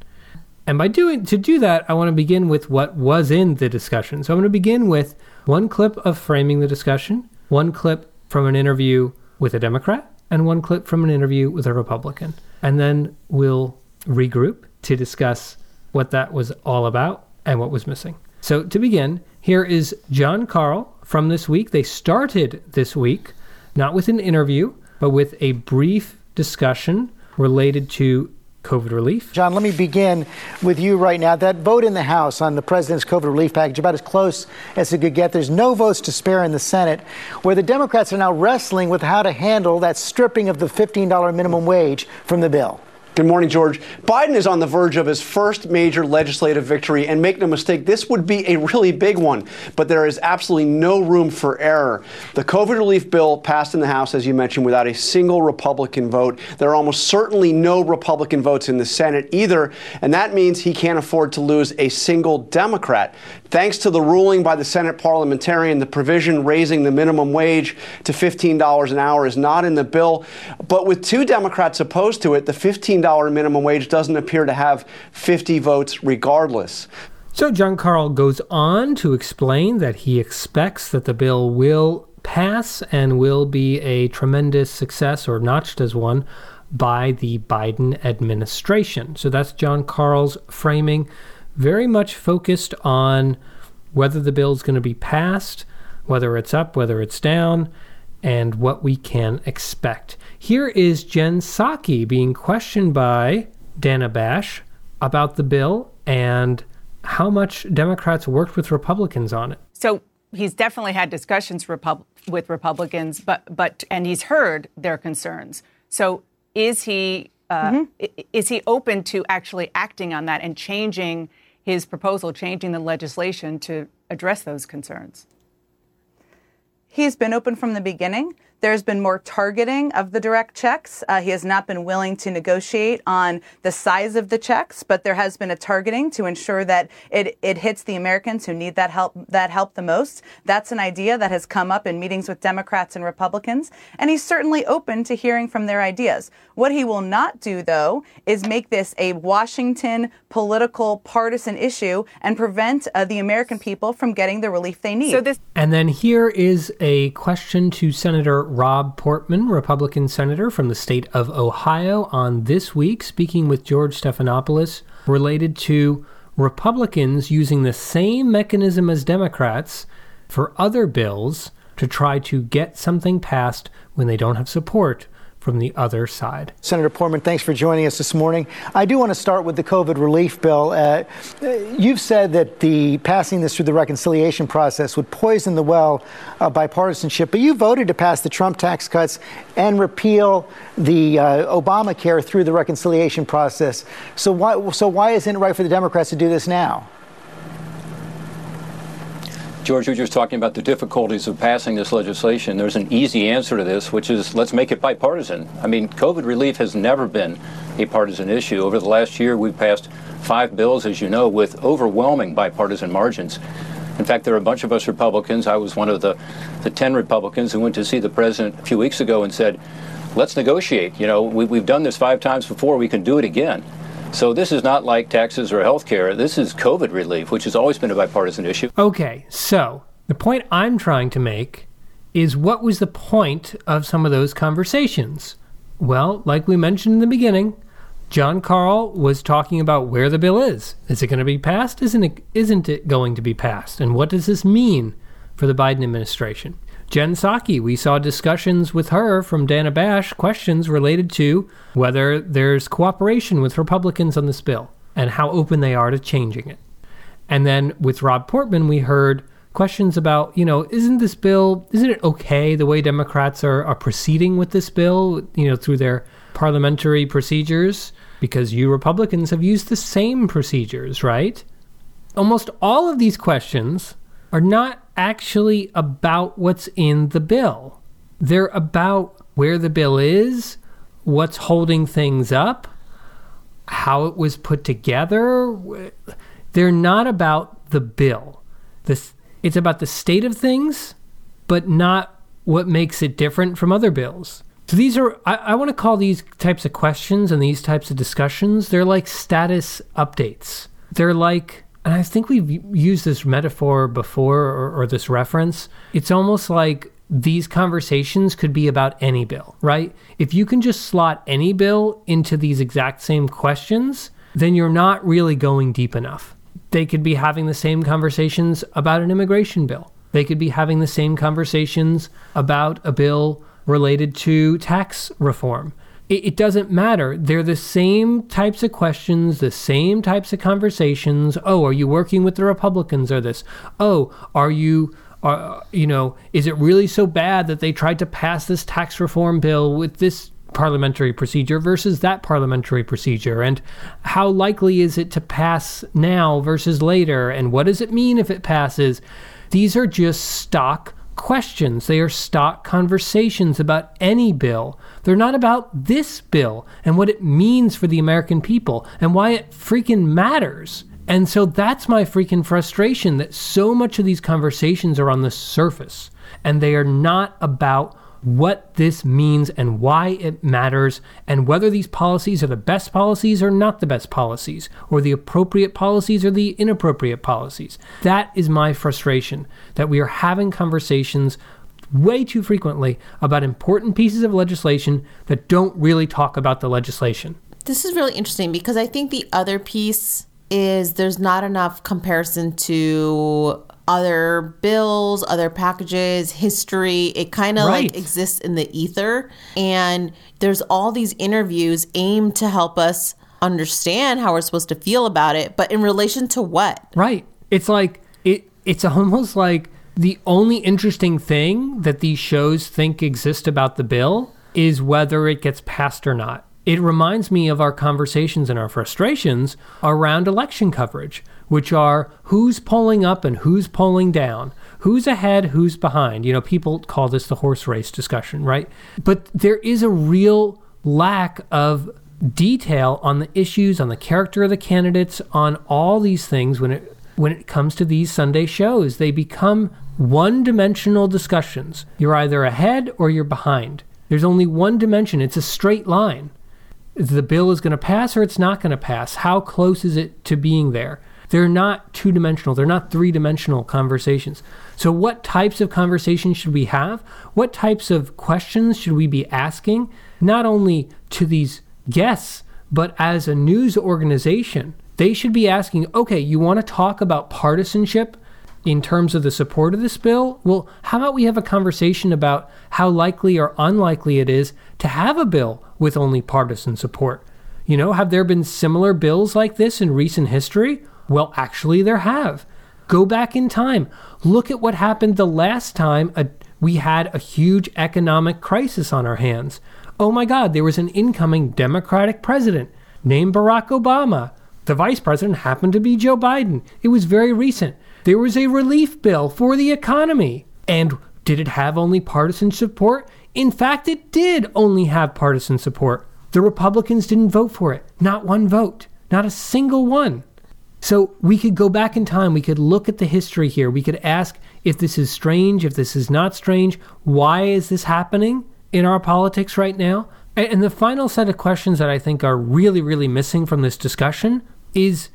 And by doing to do that, I want to begin with what was in the discussion. So I'm going to begin with one clip of framing the discussion, one clip from an interview with a Democrat, and one clip from an interview with a Republican. And then we'll regroup to discuss what that was all about and what was missing. So to begin, here is Jon Karl from this week. They started this week not with an interview, but with a brief discussion related to COVID relief. John, let me begin with you right now. That vote in the House on the president's COVID relief package, about as close as it could get. There's no votes to spare in the Senate, where the Democrats are now wrestling with how to handle that stripping of the $15 minimum wage from the bill. Good morning, George. Biden is on the verge of his first major legislative victory, and make no mistake, this would be a really big one, but there is absolutely no room for error. The COVID relief bill passed in the House, as you mentioned, without a single Republican vote. There are almost certainly no Republican votes in the Senate either, and that means he can't afford to lose a single Democrat. Thanks to the ruling by the Senate parliamentarian, the provision raising the minimum wage to $15 an hour is not in the bill. But with two Democrats opposed to it, the $15 minimum wage doesn't appear to have 50 votes regardless. So Jon Karl goes on to explain that he expects that the bill will pass and will be a tremendous success or notched as one by the Biden administration. So that's Jon Karl's framing, very much focused on whether the bill is going to be passed, whether it's up, whether it's down, and what we can expect. Here is Jen Psaki being questioned by Dana Bash about the bill and how much Democrats worked with Republicans on it. So he's definitely had discussions Repub- with Republicans, but but and he's heard their concerns. So is he uh, i- is he open to actually acting on that and changing his proposal, changing the legislation to address those concerns? He's been open from the beginning. There's been more targeting of the direct checks. Uh, he has not been willing to negotiate on the size of the checks, but there has been a targeting to ensure that it, it hits the Americans who need that help that help the most. That's an idea that has come up in meetings with Democrats and Republicans, and he's certainly open to hearing from their ideas. What he will not do, though, is make this a Washington political partisan issue and prevent uh, the American people from getting the relief they need. So this And then here is a question to Senator Rob Portman, Republican senator from the state of Ohio, on this week, speaking with George Stephanopoulos, related to Republicans using the same mechanism as Democrats for other bills to try to get something passed when they don't have support from the other side. Senator Portman, thanks for joining us this morning. I do want to start with the COVID relief bill. Uh, you've said that the passing this through the reconciliation process would poison the well of bipartisanship, but you voted to pass the Trump tax cuts and repeal the uh, Obamacare through the reconciliation process. So why, so why isn't it right for the Democrats to do this now? George, you were just talking about the difficulties of passing this legislation. There's an easy answer to this, which is let's make it bipartisan. I mean, COVID relief has never been a partisan issue. Over the last year, we've passed five bills, as you know, with overwhelming bipartisan margins. In fact, there are a bunch of us Republicans. I was one of the, the 10 Republicans who went to see the president a few weeks ago and said, let's negotiate. You know, we, we've done this five times before. We can do it again. So this is not like taxes or health care. This is COVID relief, which has always been a bipartisan issue. Okay, so the point I'm trying to make is what was the point of some of those conversations? Well, like we mentioned in the beginning, Jon Karl was talking about where the bill is. Is it going to be passed? Isn't it isn't it going to be passed? And what does this mean for the Biden administration? Jen Psaki, we saw discussions with her from Dana Bash, questions related to whether there's cooperation with Republicans on this bill and how open they are to changing it. And then with Rob Portman, we heard questions about, you know, isn't this bill, isn't it okay the way Democrats are, are proceeding with this bill, you know, through their parliamentary procedures? Because you Republicans have used the same procedures, right? Almost all of these questions are not actually about what's in the bill. They're about where the bill is, what's holding things up, how it was put together. They're not about the bill. This, it's about the state of things, but not what makes it different from other bills. So these are, I, I want to call these types of questions and these types of discussions, they're like status updates. They're like and I think we've used this metaphor before or, or, this reference. It's almost like these conversations could be about any bill, right? If you can just slot any bill into these exact same questions, then you're not really going deep enough. They could be having the same conversations about an immigration bill. They could be having the same conversations about a bill related to tax reform it, it doesn't matter. They're the same types of questions, the same types of conversations. Oh, are you working with the Republicans or this? Oh, are you are, you know, is it really so bad that they tried to pass this tax reform bill with this parliamentary procedure versus that parliamentary procedure? And how likely is it to pass now versus later? And what does it mean if it passes? These are just stock questions. They are stock conversations about any bill. They're not about this bill and what it means for the American people and why it freaking matters. And so that's my freaking frustration that so much of these conversations are on the surface and they are not about what this means and why it matters, and whether these policies are the best policies or not the best policies, or the appropriate policies or the inappropriate policies. That is my frustration that we are having conversations way too frequently about important pieces of legislation that don't really talk about the legislation. This is really interesting because I think the other piece is there's not enough comparison to other bills, other packages, history. It kind of right. like exists in the ether. And there's all these interviews aimed to help us understand how we're supposed to feel about it, but in relation to what? Right. It's like it it's almost like the only interesting thing that these shows think exist about the bill is whether it gets passed or not. It reminds me of our conversations and our frustrations around election coverage which are who's pulling up and who's pulling down, who's ahead, who's behind. You know, people call this the horse race discussion, right? But there is a real lack of detail on the issues, on the character of the candidates, on all these things when it when it comes to these Sunday shows. They become one-dimensional discussions. You're either ahead or you're behind. There's only one dimension. It's a straight line. The bill is going to pass or it's not going to pass. How close is it to being there? They're not two dimensional, they're not three dimensional conversations. So, what types of conversations should we have? What types of questions should we be asking, not only to these guests, but as a news organization? They should be asking, okay, you want to talk about partisanship? in terms of the support of this bill, well, how about we have a conversation about how likely or unlikely it is to have a bill with only partisan support? You know, have there been similar bills like this in recent history? Well, actually, there have. Go back in time. Look at what happened the last time a, we had a huge economic crisis on our hands. Oh my God, there was an incoming Democratic president named Barack Obama. The vice president happened to be Joe Biden. It was very recent. There was a relief bill for the economy. And did it have only partisan support? In fact, it did only have partisan support. The Republicans didn't vote for it. Not one vote. Not a single one. So we could go back in time. We could look at the history here. We could ask if this is strange, if this is not strange. Why is this happening in our politics right now? And the final set of questions that I think are really, really missing from this discussion is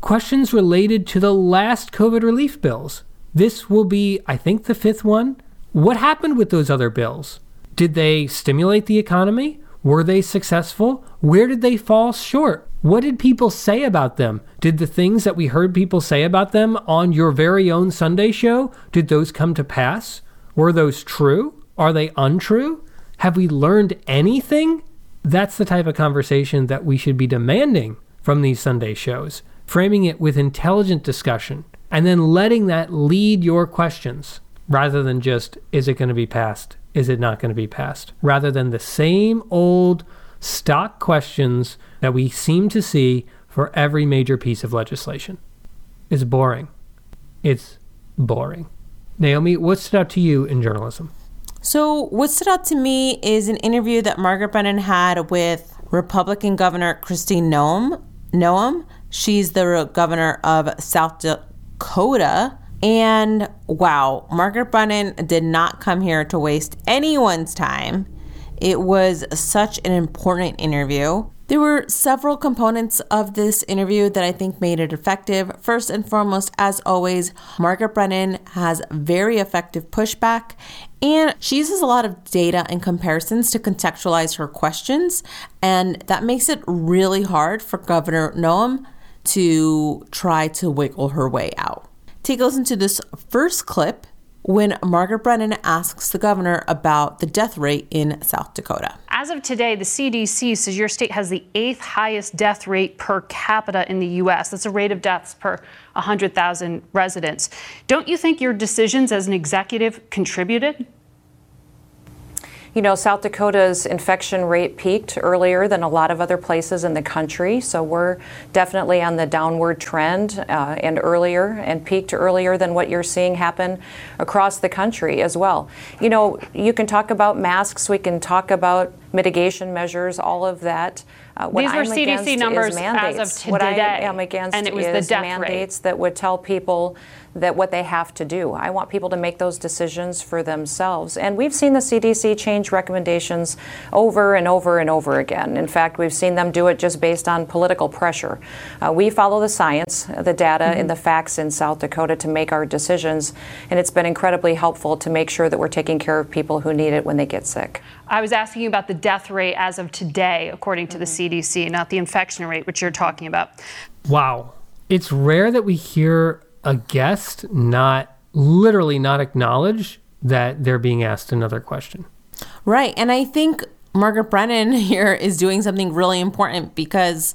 questions related to the last COVID relief bills. This will be, I think, the fifth one. What happened with those other bills? Did they stimulate the economy? Were they successful? Where did they fall short? What did people say about them? Did the things that we heard people say about them on your very own Sunday show, did those come to pass? Were those true? Are they untrue? Have we learned anything? That's the type of conversation that we should be demanding from these Sunday shows, framing it with intelligent discussion, and then letting that lead your questions rather than just, is it going to be passed? Is it not going to be passed? Rather than the same old stock questions that we seem to see for every major piece of legislation. It's boring. It's boring. Naomi, what stood out to you in journalism? So, what stood out to me is an interview that Margaret Brennan had with Republican Governor Kristi Noem. Noem. She's the governor of South Dakota. And wow, Margaret Brennan did not come here to waste anyone's time. It was such an important interview. There were several components of this interview that I think made it effective. First and foremost, as always, Margaret Brennan has very effective pushback and she uses a lot of data and comparisons to contextualize her questions. And that makes it really hard for Governor Noem to try to wiggle her way out. Take a listen to this first clip when Margaret Brennan asks the governor about the death rate in South Dakota. As of today, the CDC says your state has the eighth highest death rate per capita in the U.S. That's a rate of deaths per 100,000 residents. Don't you think your decisions as an executive contributed? You know, South Dakota's infection rate peaked earlier than a lot of other places in the country, so we're definitely on the downward trend uh, and earlier and peaked earlier than what you're seeing happen across the country as well. You know, you can talk about masks, we can talk about mitigation measures, all of that. Uh, These were I'm CDC numbers as of today. What I am against and it was is the death mandates rate. that would tell people that what they have to do. I want people to make those decisions for themselves. And we've seen the CDC change recommendations over and over and over again. In fact, we've seen them do it just based on political pressure. Uh, we follow the science, the data, mm-hmm. and the facts in South Dakota to make our decisions. And it's been incredibly helpful to make sure that we're taking care of people who need it when they get sick. I was asking you about the death rate as of today, according to mm-hmm. the CDC, not the infection rate, which you're talking about. Wow. It's rare that we hear a guest not literally not acknowledge that they're being asked another question. Right. And I think Margaret Brennan here is doing something really important because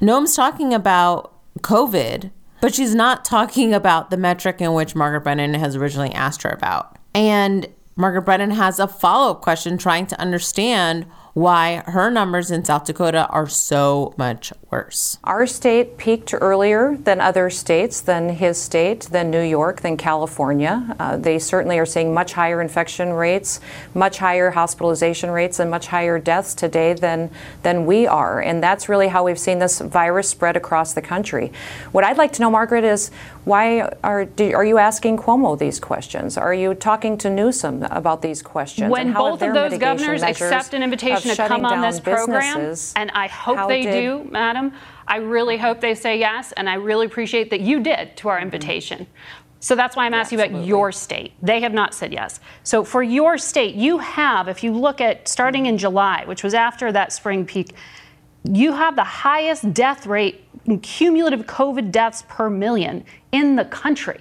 Noem's talking about COVID, but she's not talking about the metric in which Margaret Brennan has originally asked her about. And Margaret Brennan has a follow up question trying to understand why her numbers in South Dakota are so much worse. Our state peaked earlier than other states, than his state, than New York, than California. Uh, they certainly are seeing much higher infection rates, much higher hospitalization rates, and much higher deaths today than, than we are. And that's really how we've seen this virus spread across the country. What I'd like to know, Margaret, is why are, do, are you asking Cuomo these questions? Are you talking to Newsom about these questions? When both of those governors accept an invitation to come on this program, and I hope they did, do, Madam. I really hope they say yes, and I really appreciate that you did to our mm-hmm. invitation. So that's why I'm asking yeah, about your state. They have not said yes. So for your state, you have, if you look at starting in July, which was after that spring peak, you have the highest death rate cumulative COVID deaths per million in the country.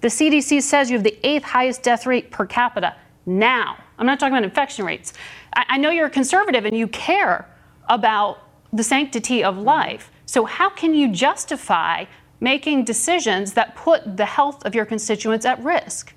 The CDC says you have the eighth highest death rate per capita now. I'm not talking about infection rates. I, I know you're a conservative and you care about the sanctity of life. So, how can you justify making decisions that put the health of your constituents at risk?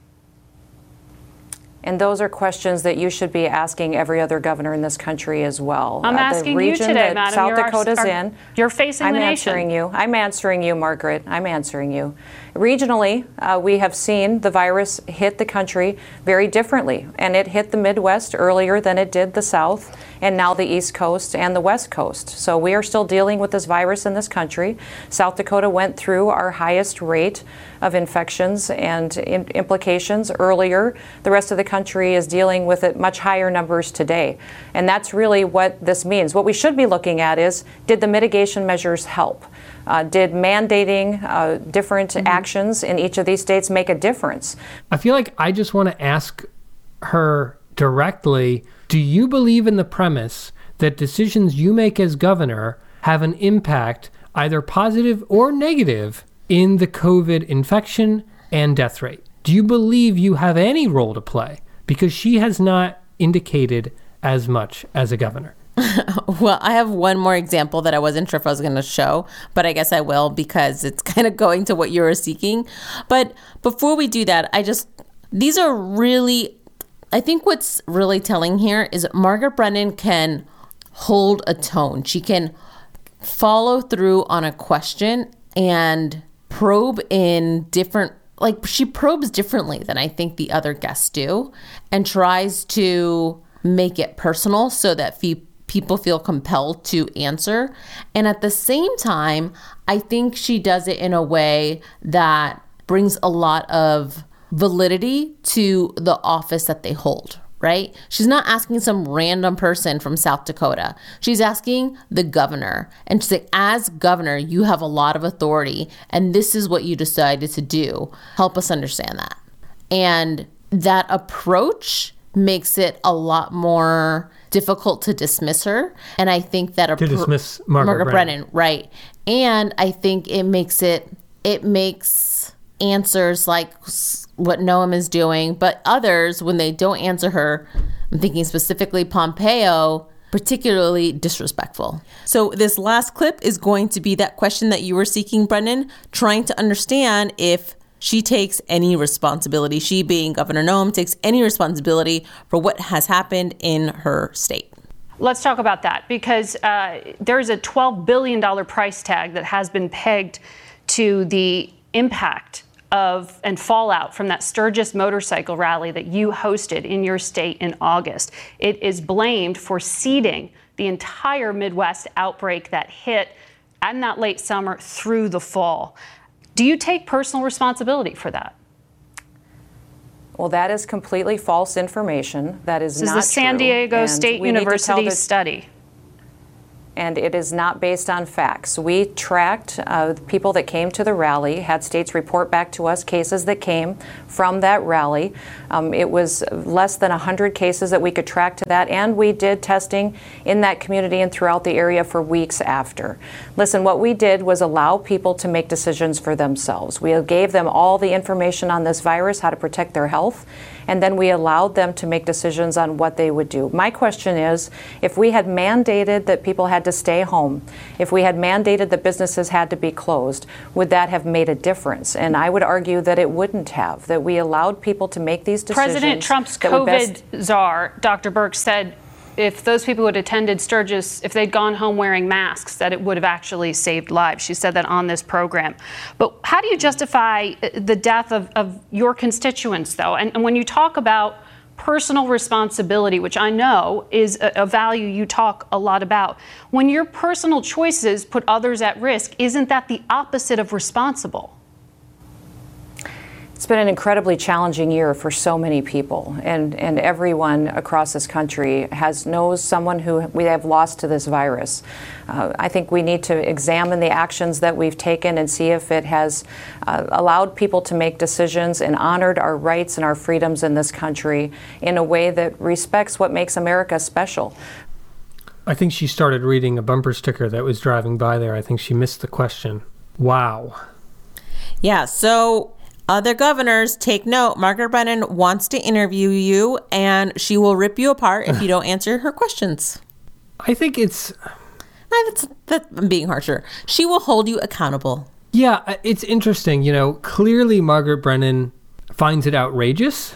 And those are questions that you should be asking every other governor in this country as well. I'm Uh, asking you today, that Madam. South You're our- Dakota's our- in. You're facing I'm the nation. answering you. I'm answering you, Margaret. I'm answering you. Regionally, uh, we have seen the virus hit the country very differently, and it hit the Midwest earlier than it did the South, and now the East Coast and the West Coast. So we are still dealing with this virus in this country. South Dakota went through our highest rate of infections and in- implications earlier. The rest of the country is dealing with it much higher numbers today. And that's really what this means. What we should be looking at is did the mitigation measures help? Uh, did mandating uh, different actions in each of these states make a difference? I feel like I just want to ask her directly Do you believe in the premise that decisions you make as governor have an impact, either positive or negative, in the COVID infection and death rate? Do you believe you have any role to play? Because she has not indicated as much as a governor. Well, I have one more example that I wasn't sure if I was going to show, but I guess I will because it's kind of going to what you were seeking. But before we do that, I just, these are really, I think what's really telling here is Margaret Brennan can hold a tone. She can follow through on a question and probe in different like she probes differently than I think the other guests do and tries to make it personal so that fe- people feel compelled to answer. And at the same time, I think she does it in a way that brings a lot of validity to the office that they hold, right? She's not asking some random person from South Dakota. She's asking the governor. And she's like, as governor, you have a lot of authority, and this is what you decided to do. Help us understand that. And that approach makes it a lot more difficult to dismiss her. And I think that To dismiss Margaret Brennan, Brennan. right? And I think it makes it it makes answers like what Noem is doing, but others when they don't answer her, I'm thinking specifically Pompeo, particularly disrespectful. So this last clip is going to be that question that you were seeking, Brennan, trying to understand if she takes any responsibility, she being Governor Noem takes any responsibility for what has happened in her state. Let's talk about that because uh, there's a $12 billion price tag that has been pegged to the impact of and fallout from that Sturgis motorcycle rally that you hosted in your state in August. It is blamed for seeding the entire Midwest outbreak that hit in that late summer through the fall. Do you take personal responsibility for that? Well, that is completely false information. That is This is not the San. Diego State we need to tell University study. And it is not based on facts. We tracked uh, people that came to the rally, had states report back to us cases that came from that rally. Um, it was less than 100 cases that we could track to that, and we did testing in that community and throughout the area for weeks after. Listen, what we did was allow people to make decisions for themselves. We gave them all the information on this virus, how to protect their health, and then we allowed them to make decisions on what they would do. My question is if we had mandated that people had to stay home, if we had mandated that businesses had to be closed, would that have made a difference? And I would argue that it wouldn't have, that we allowed people to make these decisions. President Trump's would best- COVID czar, Dr. Birx, said if those people had attended Sturgis, if they'd gone home wearing masks, that it would have actually saved lives. She said that on this program. But how do you justify uh, the death of, of your constituents, though? And, and when you talk about personal responsibility, which I know is a, a value you talk a lot about, when your personal choices put others at risk, isn't that the opposite of responsible? It's been an incredibly challenging year for so many people, and, and everyone across this country has knows someone who we have lost to this virus. Uh, I think we need to examine the actions that we've taken and see if it has uh, allowed people to make decisions and honored our rights and our freedoms in this country in a way that respects what makes America special. I think she started reading a bumper sticker that was driving by there. I think she missed the question. Wow. Yeah, so Other governors, take note. Margaret Brennan wants to interview you, and she will rip you apart if you don't answer her questions. I think it's. That's, that's I'm being harsher. She will hold you accountable. Yeah, uh, it's interesting. You know, clearly Margaret Brennan finds it outrageous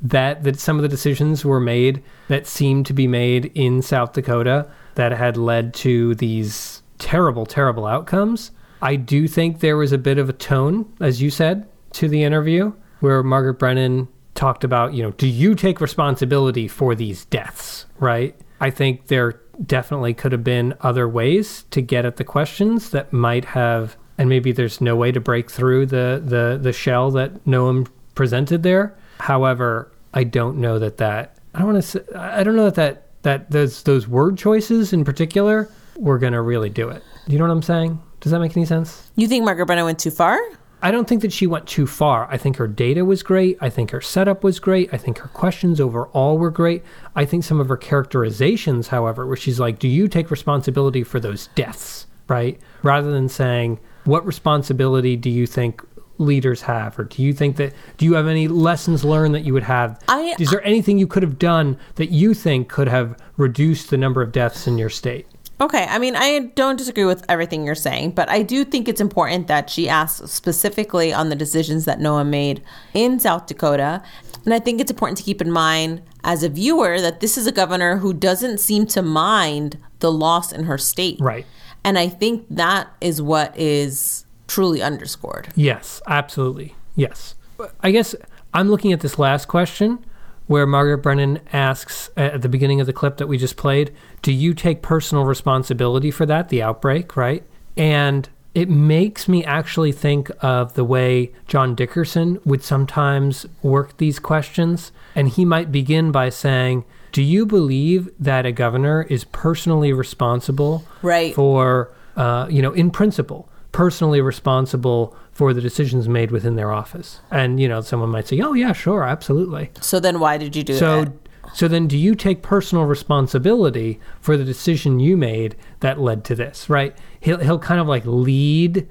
that that some of the decisions were made that seemed to be made in South Dakota that had led to these terrible, terrible outcomes. I do think there was a bit of a tone, as you said, to the interview where Margaret Brennan talked about, you know, do you take responsibility for these deaths, right? I think there definitely could have been other ways to get at the questions that might have and maybe there's no way to break through the the the shell that Noem presented there. However, I don't know that that I don't want to say, I don't know that that that those those word choices in particular were going to really do it. You know what I'm saying? Does that make any sense? You think Margaret Brennan went too far? I don't think that she went too far. I think her data was great. I think her setup was great. I think her questions overall were great. I think some of her characterizations, however, where she's like, Do you take responsibility for those deaths? Right? Rather than saying, What responsibility do you think leaders have? Or do you think that, do you have any lessons learned that you would have? I, Is there anything you could have done that you think could have reduced the number of deaths in your state? Okay, I mean, I don't disagree with everything you're saying, but I do think it's important that she asks specifically on the decisions that Noem made in South Dakota. And I think it's important to keep in mind as a viewer that this is a governor who doesn't seem to mind the loss in her state. Right. And I think that is what is truly underscored. Yes, absolutely. Yes. I guess I'm looking at this last question where Margaret Brennan asks at the beginning of the clip that we just played, Do you take personal responsibility for that, the outbreak, right? And it makes me actually think of the way John Dickerson would sometimes work these questions. And he might begin by saying, Do you believe that a governor is personally responsible Right. for, uh, you know, in principle, personally responsible for the decisions made within their office? And, you know, someone might say, Oh, yeah, sure, absolutely. So then why did you do it? So, that? so then, do you take personal responsibility for the decision you made that led to this? Right? He'll he'll kind of like lead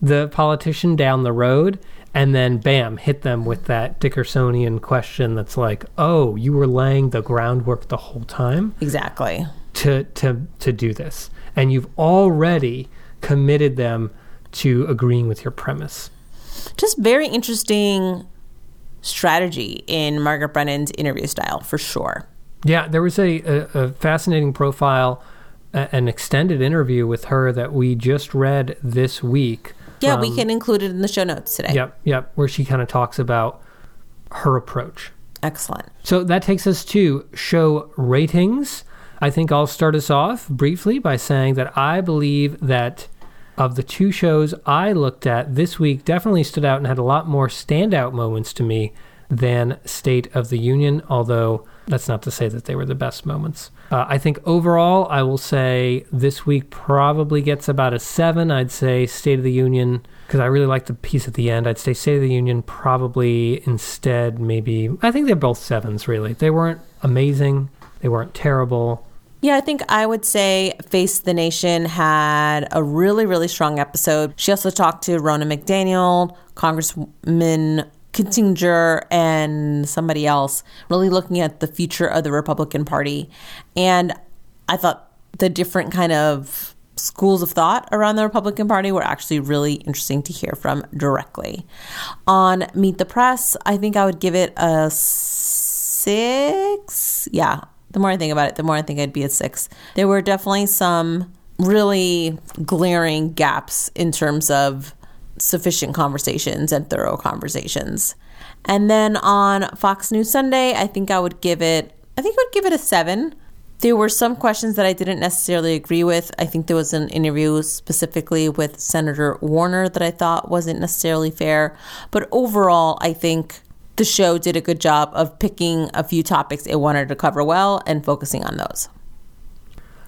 the politician down the road, and then bam, hit them with that Dickersonian question that's like, "Oh, you were laying the groundwork the whole time Exactly. to to to do this, and you've already committed them to agreeing with your premise." Just very interesting strategy in Margaret Brennan's interview style, for sure. Yeah, there was a, a, a fascinating profile, a, an extended interview with her that we just read this week. Yeah, we can include it in the show notes today. Yep, yep, where she kind of talks about her approach. Excellent. So that takes us to show ratings. I think I'll start us off briefly by saying that I believe that of the two shows I looked at this week, definitely stood out and had a lot more standout moments to me than State of the Union, although that's not to say that they were the best moments. Uh, I think overall, I will say this week probably gets about a seven. I'd say State of the Union, because I really like the piece at the end, I'd say State of the Union probably instead maybe, I think they're both sevens really. They weren't amazing, they weren't terrible. Yeah, I think I would say Face the Nation had a really, really strong episode. She also talked to Ronna McDaniel, Congressman Kinzinger, and somebody else, really looking at the future of the Republican Party. And I thought the different kind of schools of thought around the Republican Party were actually really interesting to hear from directly. On Meet the Press, I think I would give it a six. Yeah, the more I think about it, the more I think I'd be a six. There were definitely some really glaring gaps in terms of sufficient conversations and thorough conversations. And then on Fox News Sunday, I think I would give it I think I would give it a 7. There were some questions that I didn't necessarily agree with. I think there was an interview specifically with Senator Warner that I thought wasn't necessarily fair, but overall, I think the show did a good job of picking a few topics it wanted to cover well and focusing on those.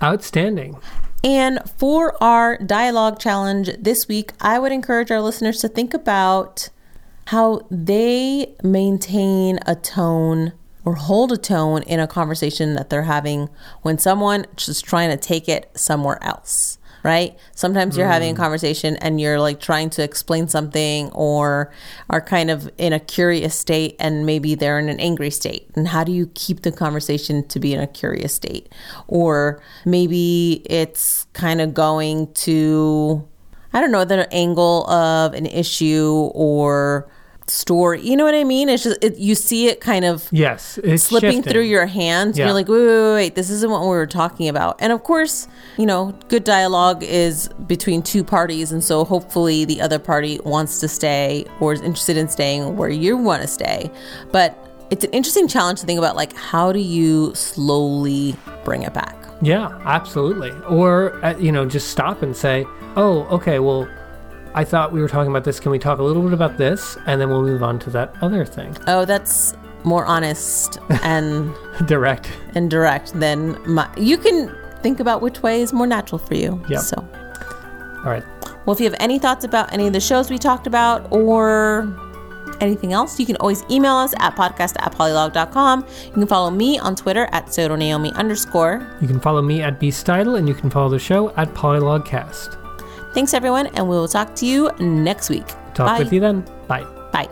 Outstanding. And for our dialogue challenge this week, I would encourage our listeners to think about how they maintain a tone or hold a tone in a conversation that they're having when someone is trying to take it somewhere else, right? Sometimes you're having a Mm. conversation and you're like trying to explain something or are kind of in a curious state and maybe they're in an angry state. And how do you keep the conversation to be in a curious state? Or maybe it's kind of going to, I don't know, the angle of an issue or story. You know what I mean? It's just, it, you see it kind of Yes, it's slipping shifting. through your hands. Yeah. You're like, wait, wait, wait, wait, this isn't what we were talking about. And of course, you know, good dialogue is between two parties. And so hopefully the other party wants to stay or is interested in staying where you want to stay. But it's an interesting challenge to think about like, how do you slowly bring it back? Yeah, absolutely. Or, uh, you know, just stop and say, oh, okay, well, I thought we were talking about this. Can we talk a little bit about this? And then we'll move on to that other thing. Oh, that's more honest and Direct. and direct than my. You can think about which way is more natural for you. Yeah. So. All right. Well, if you have any thoughts about any of the shows we talked about or anything else, you can always email us at podcast at polylog.com. You can follow me on Twitter at sotonaomi underscore. You can follow me at Beastitle and you can follow the show at Polylogcast. Thanks, everyone, and we will talk to you next week. Talk Bye. with you then. Bye. Bye.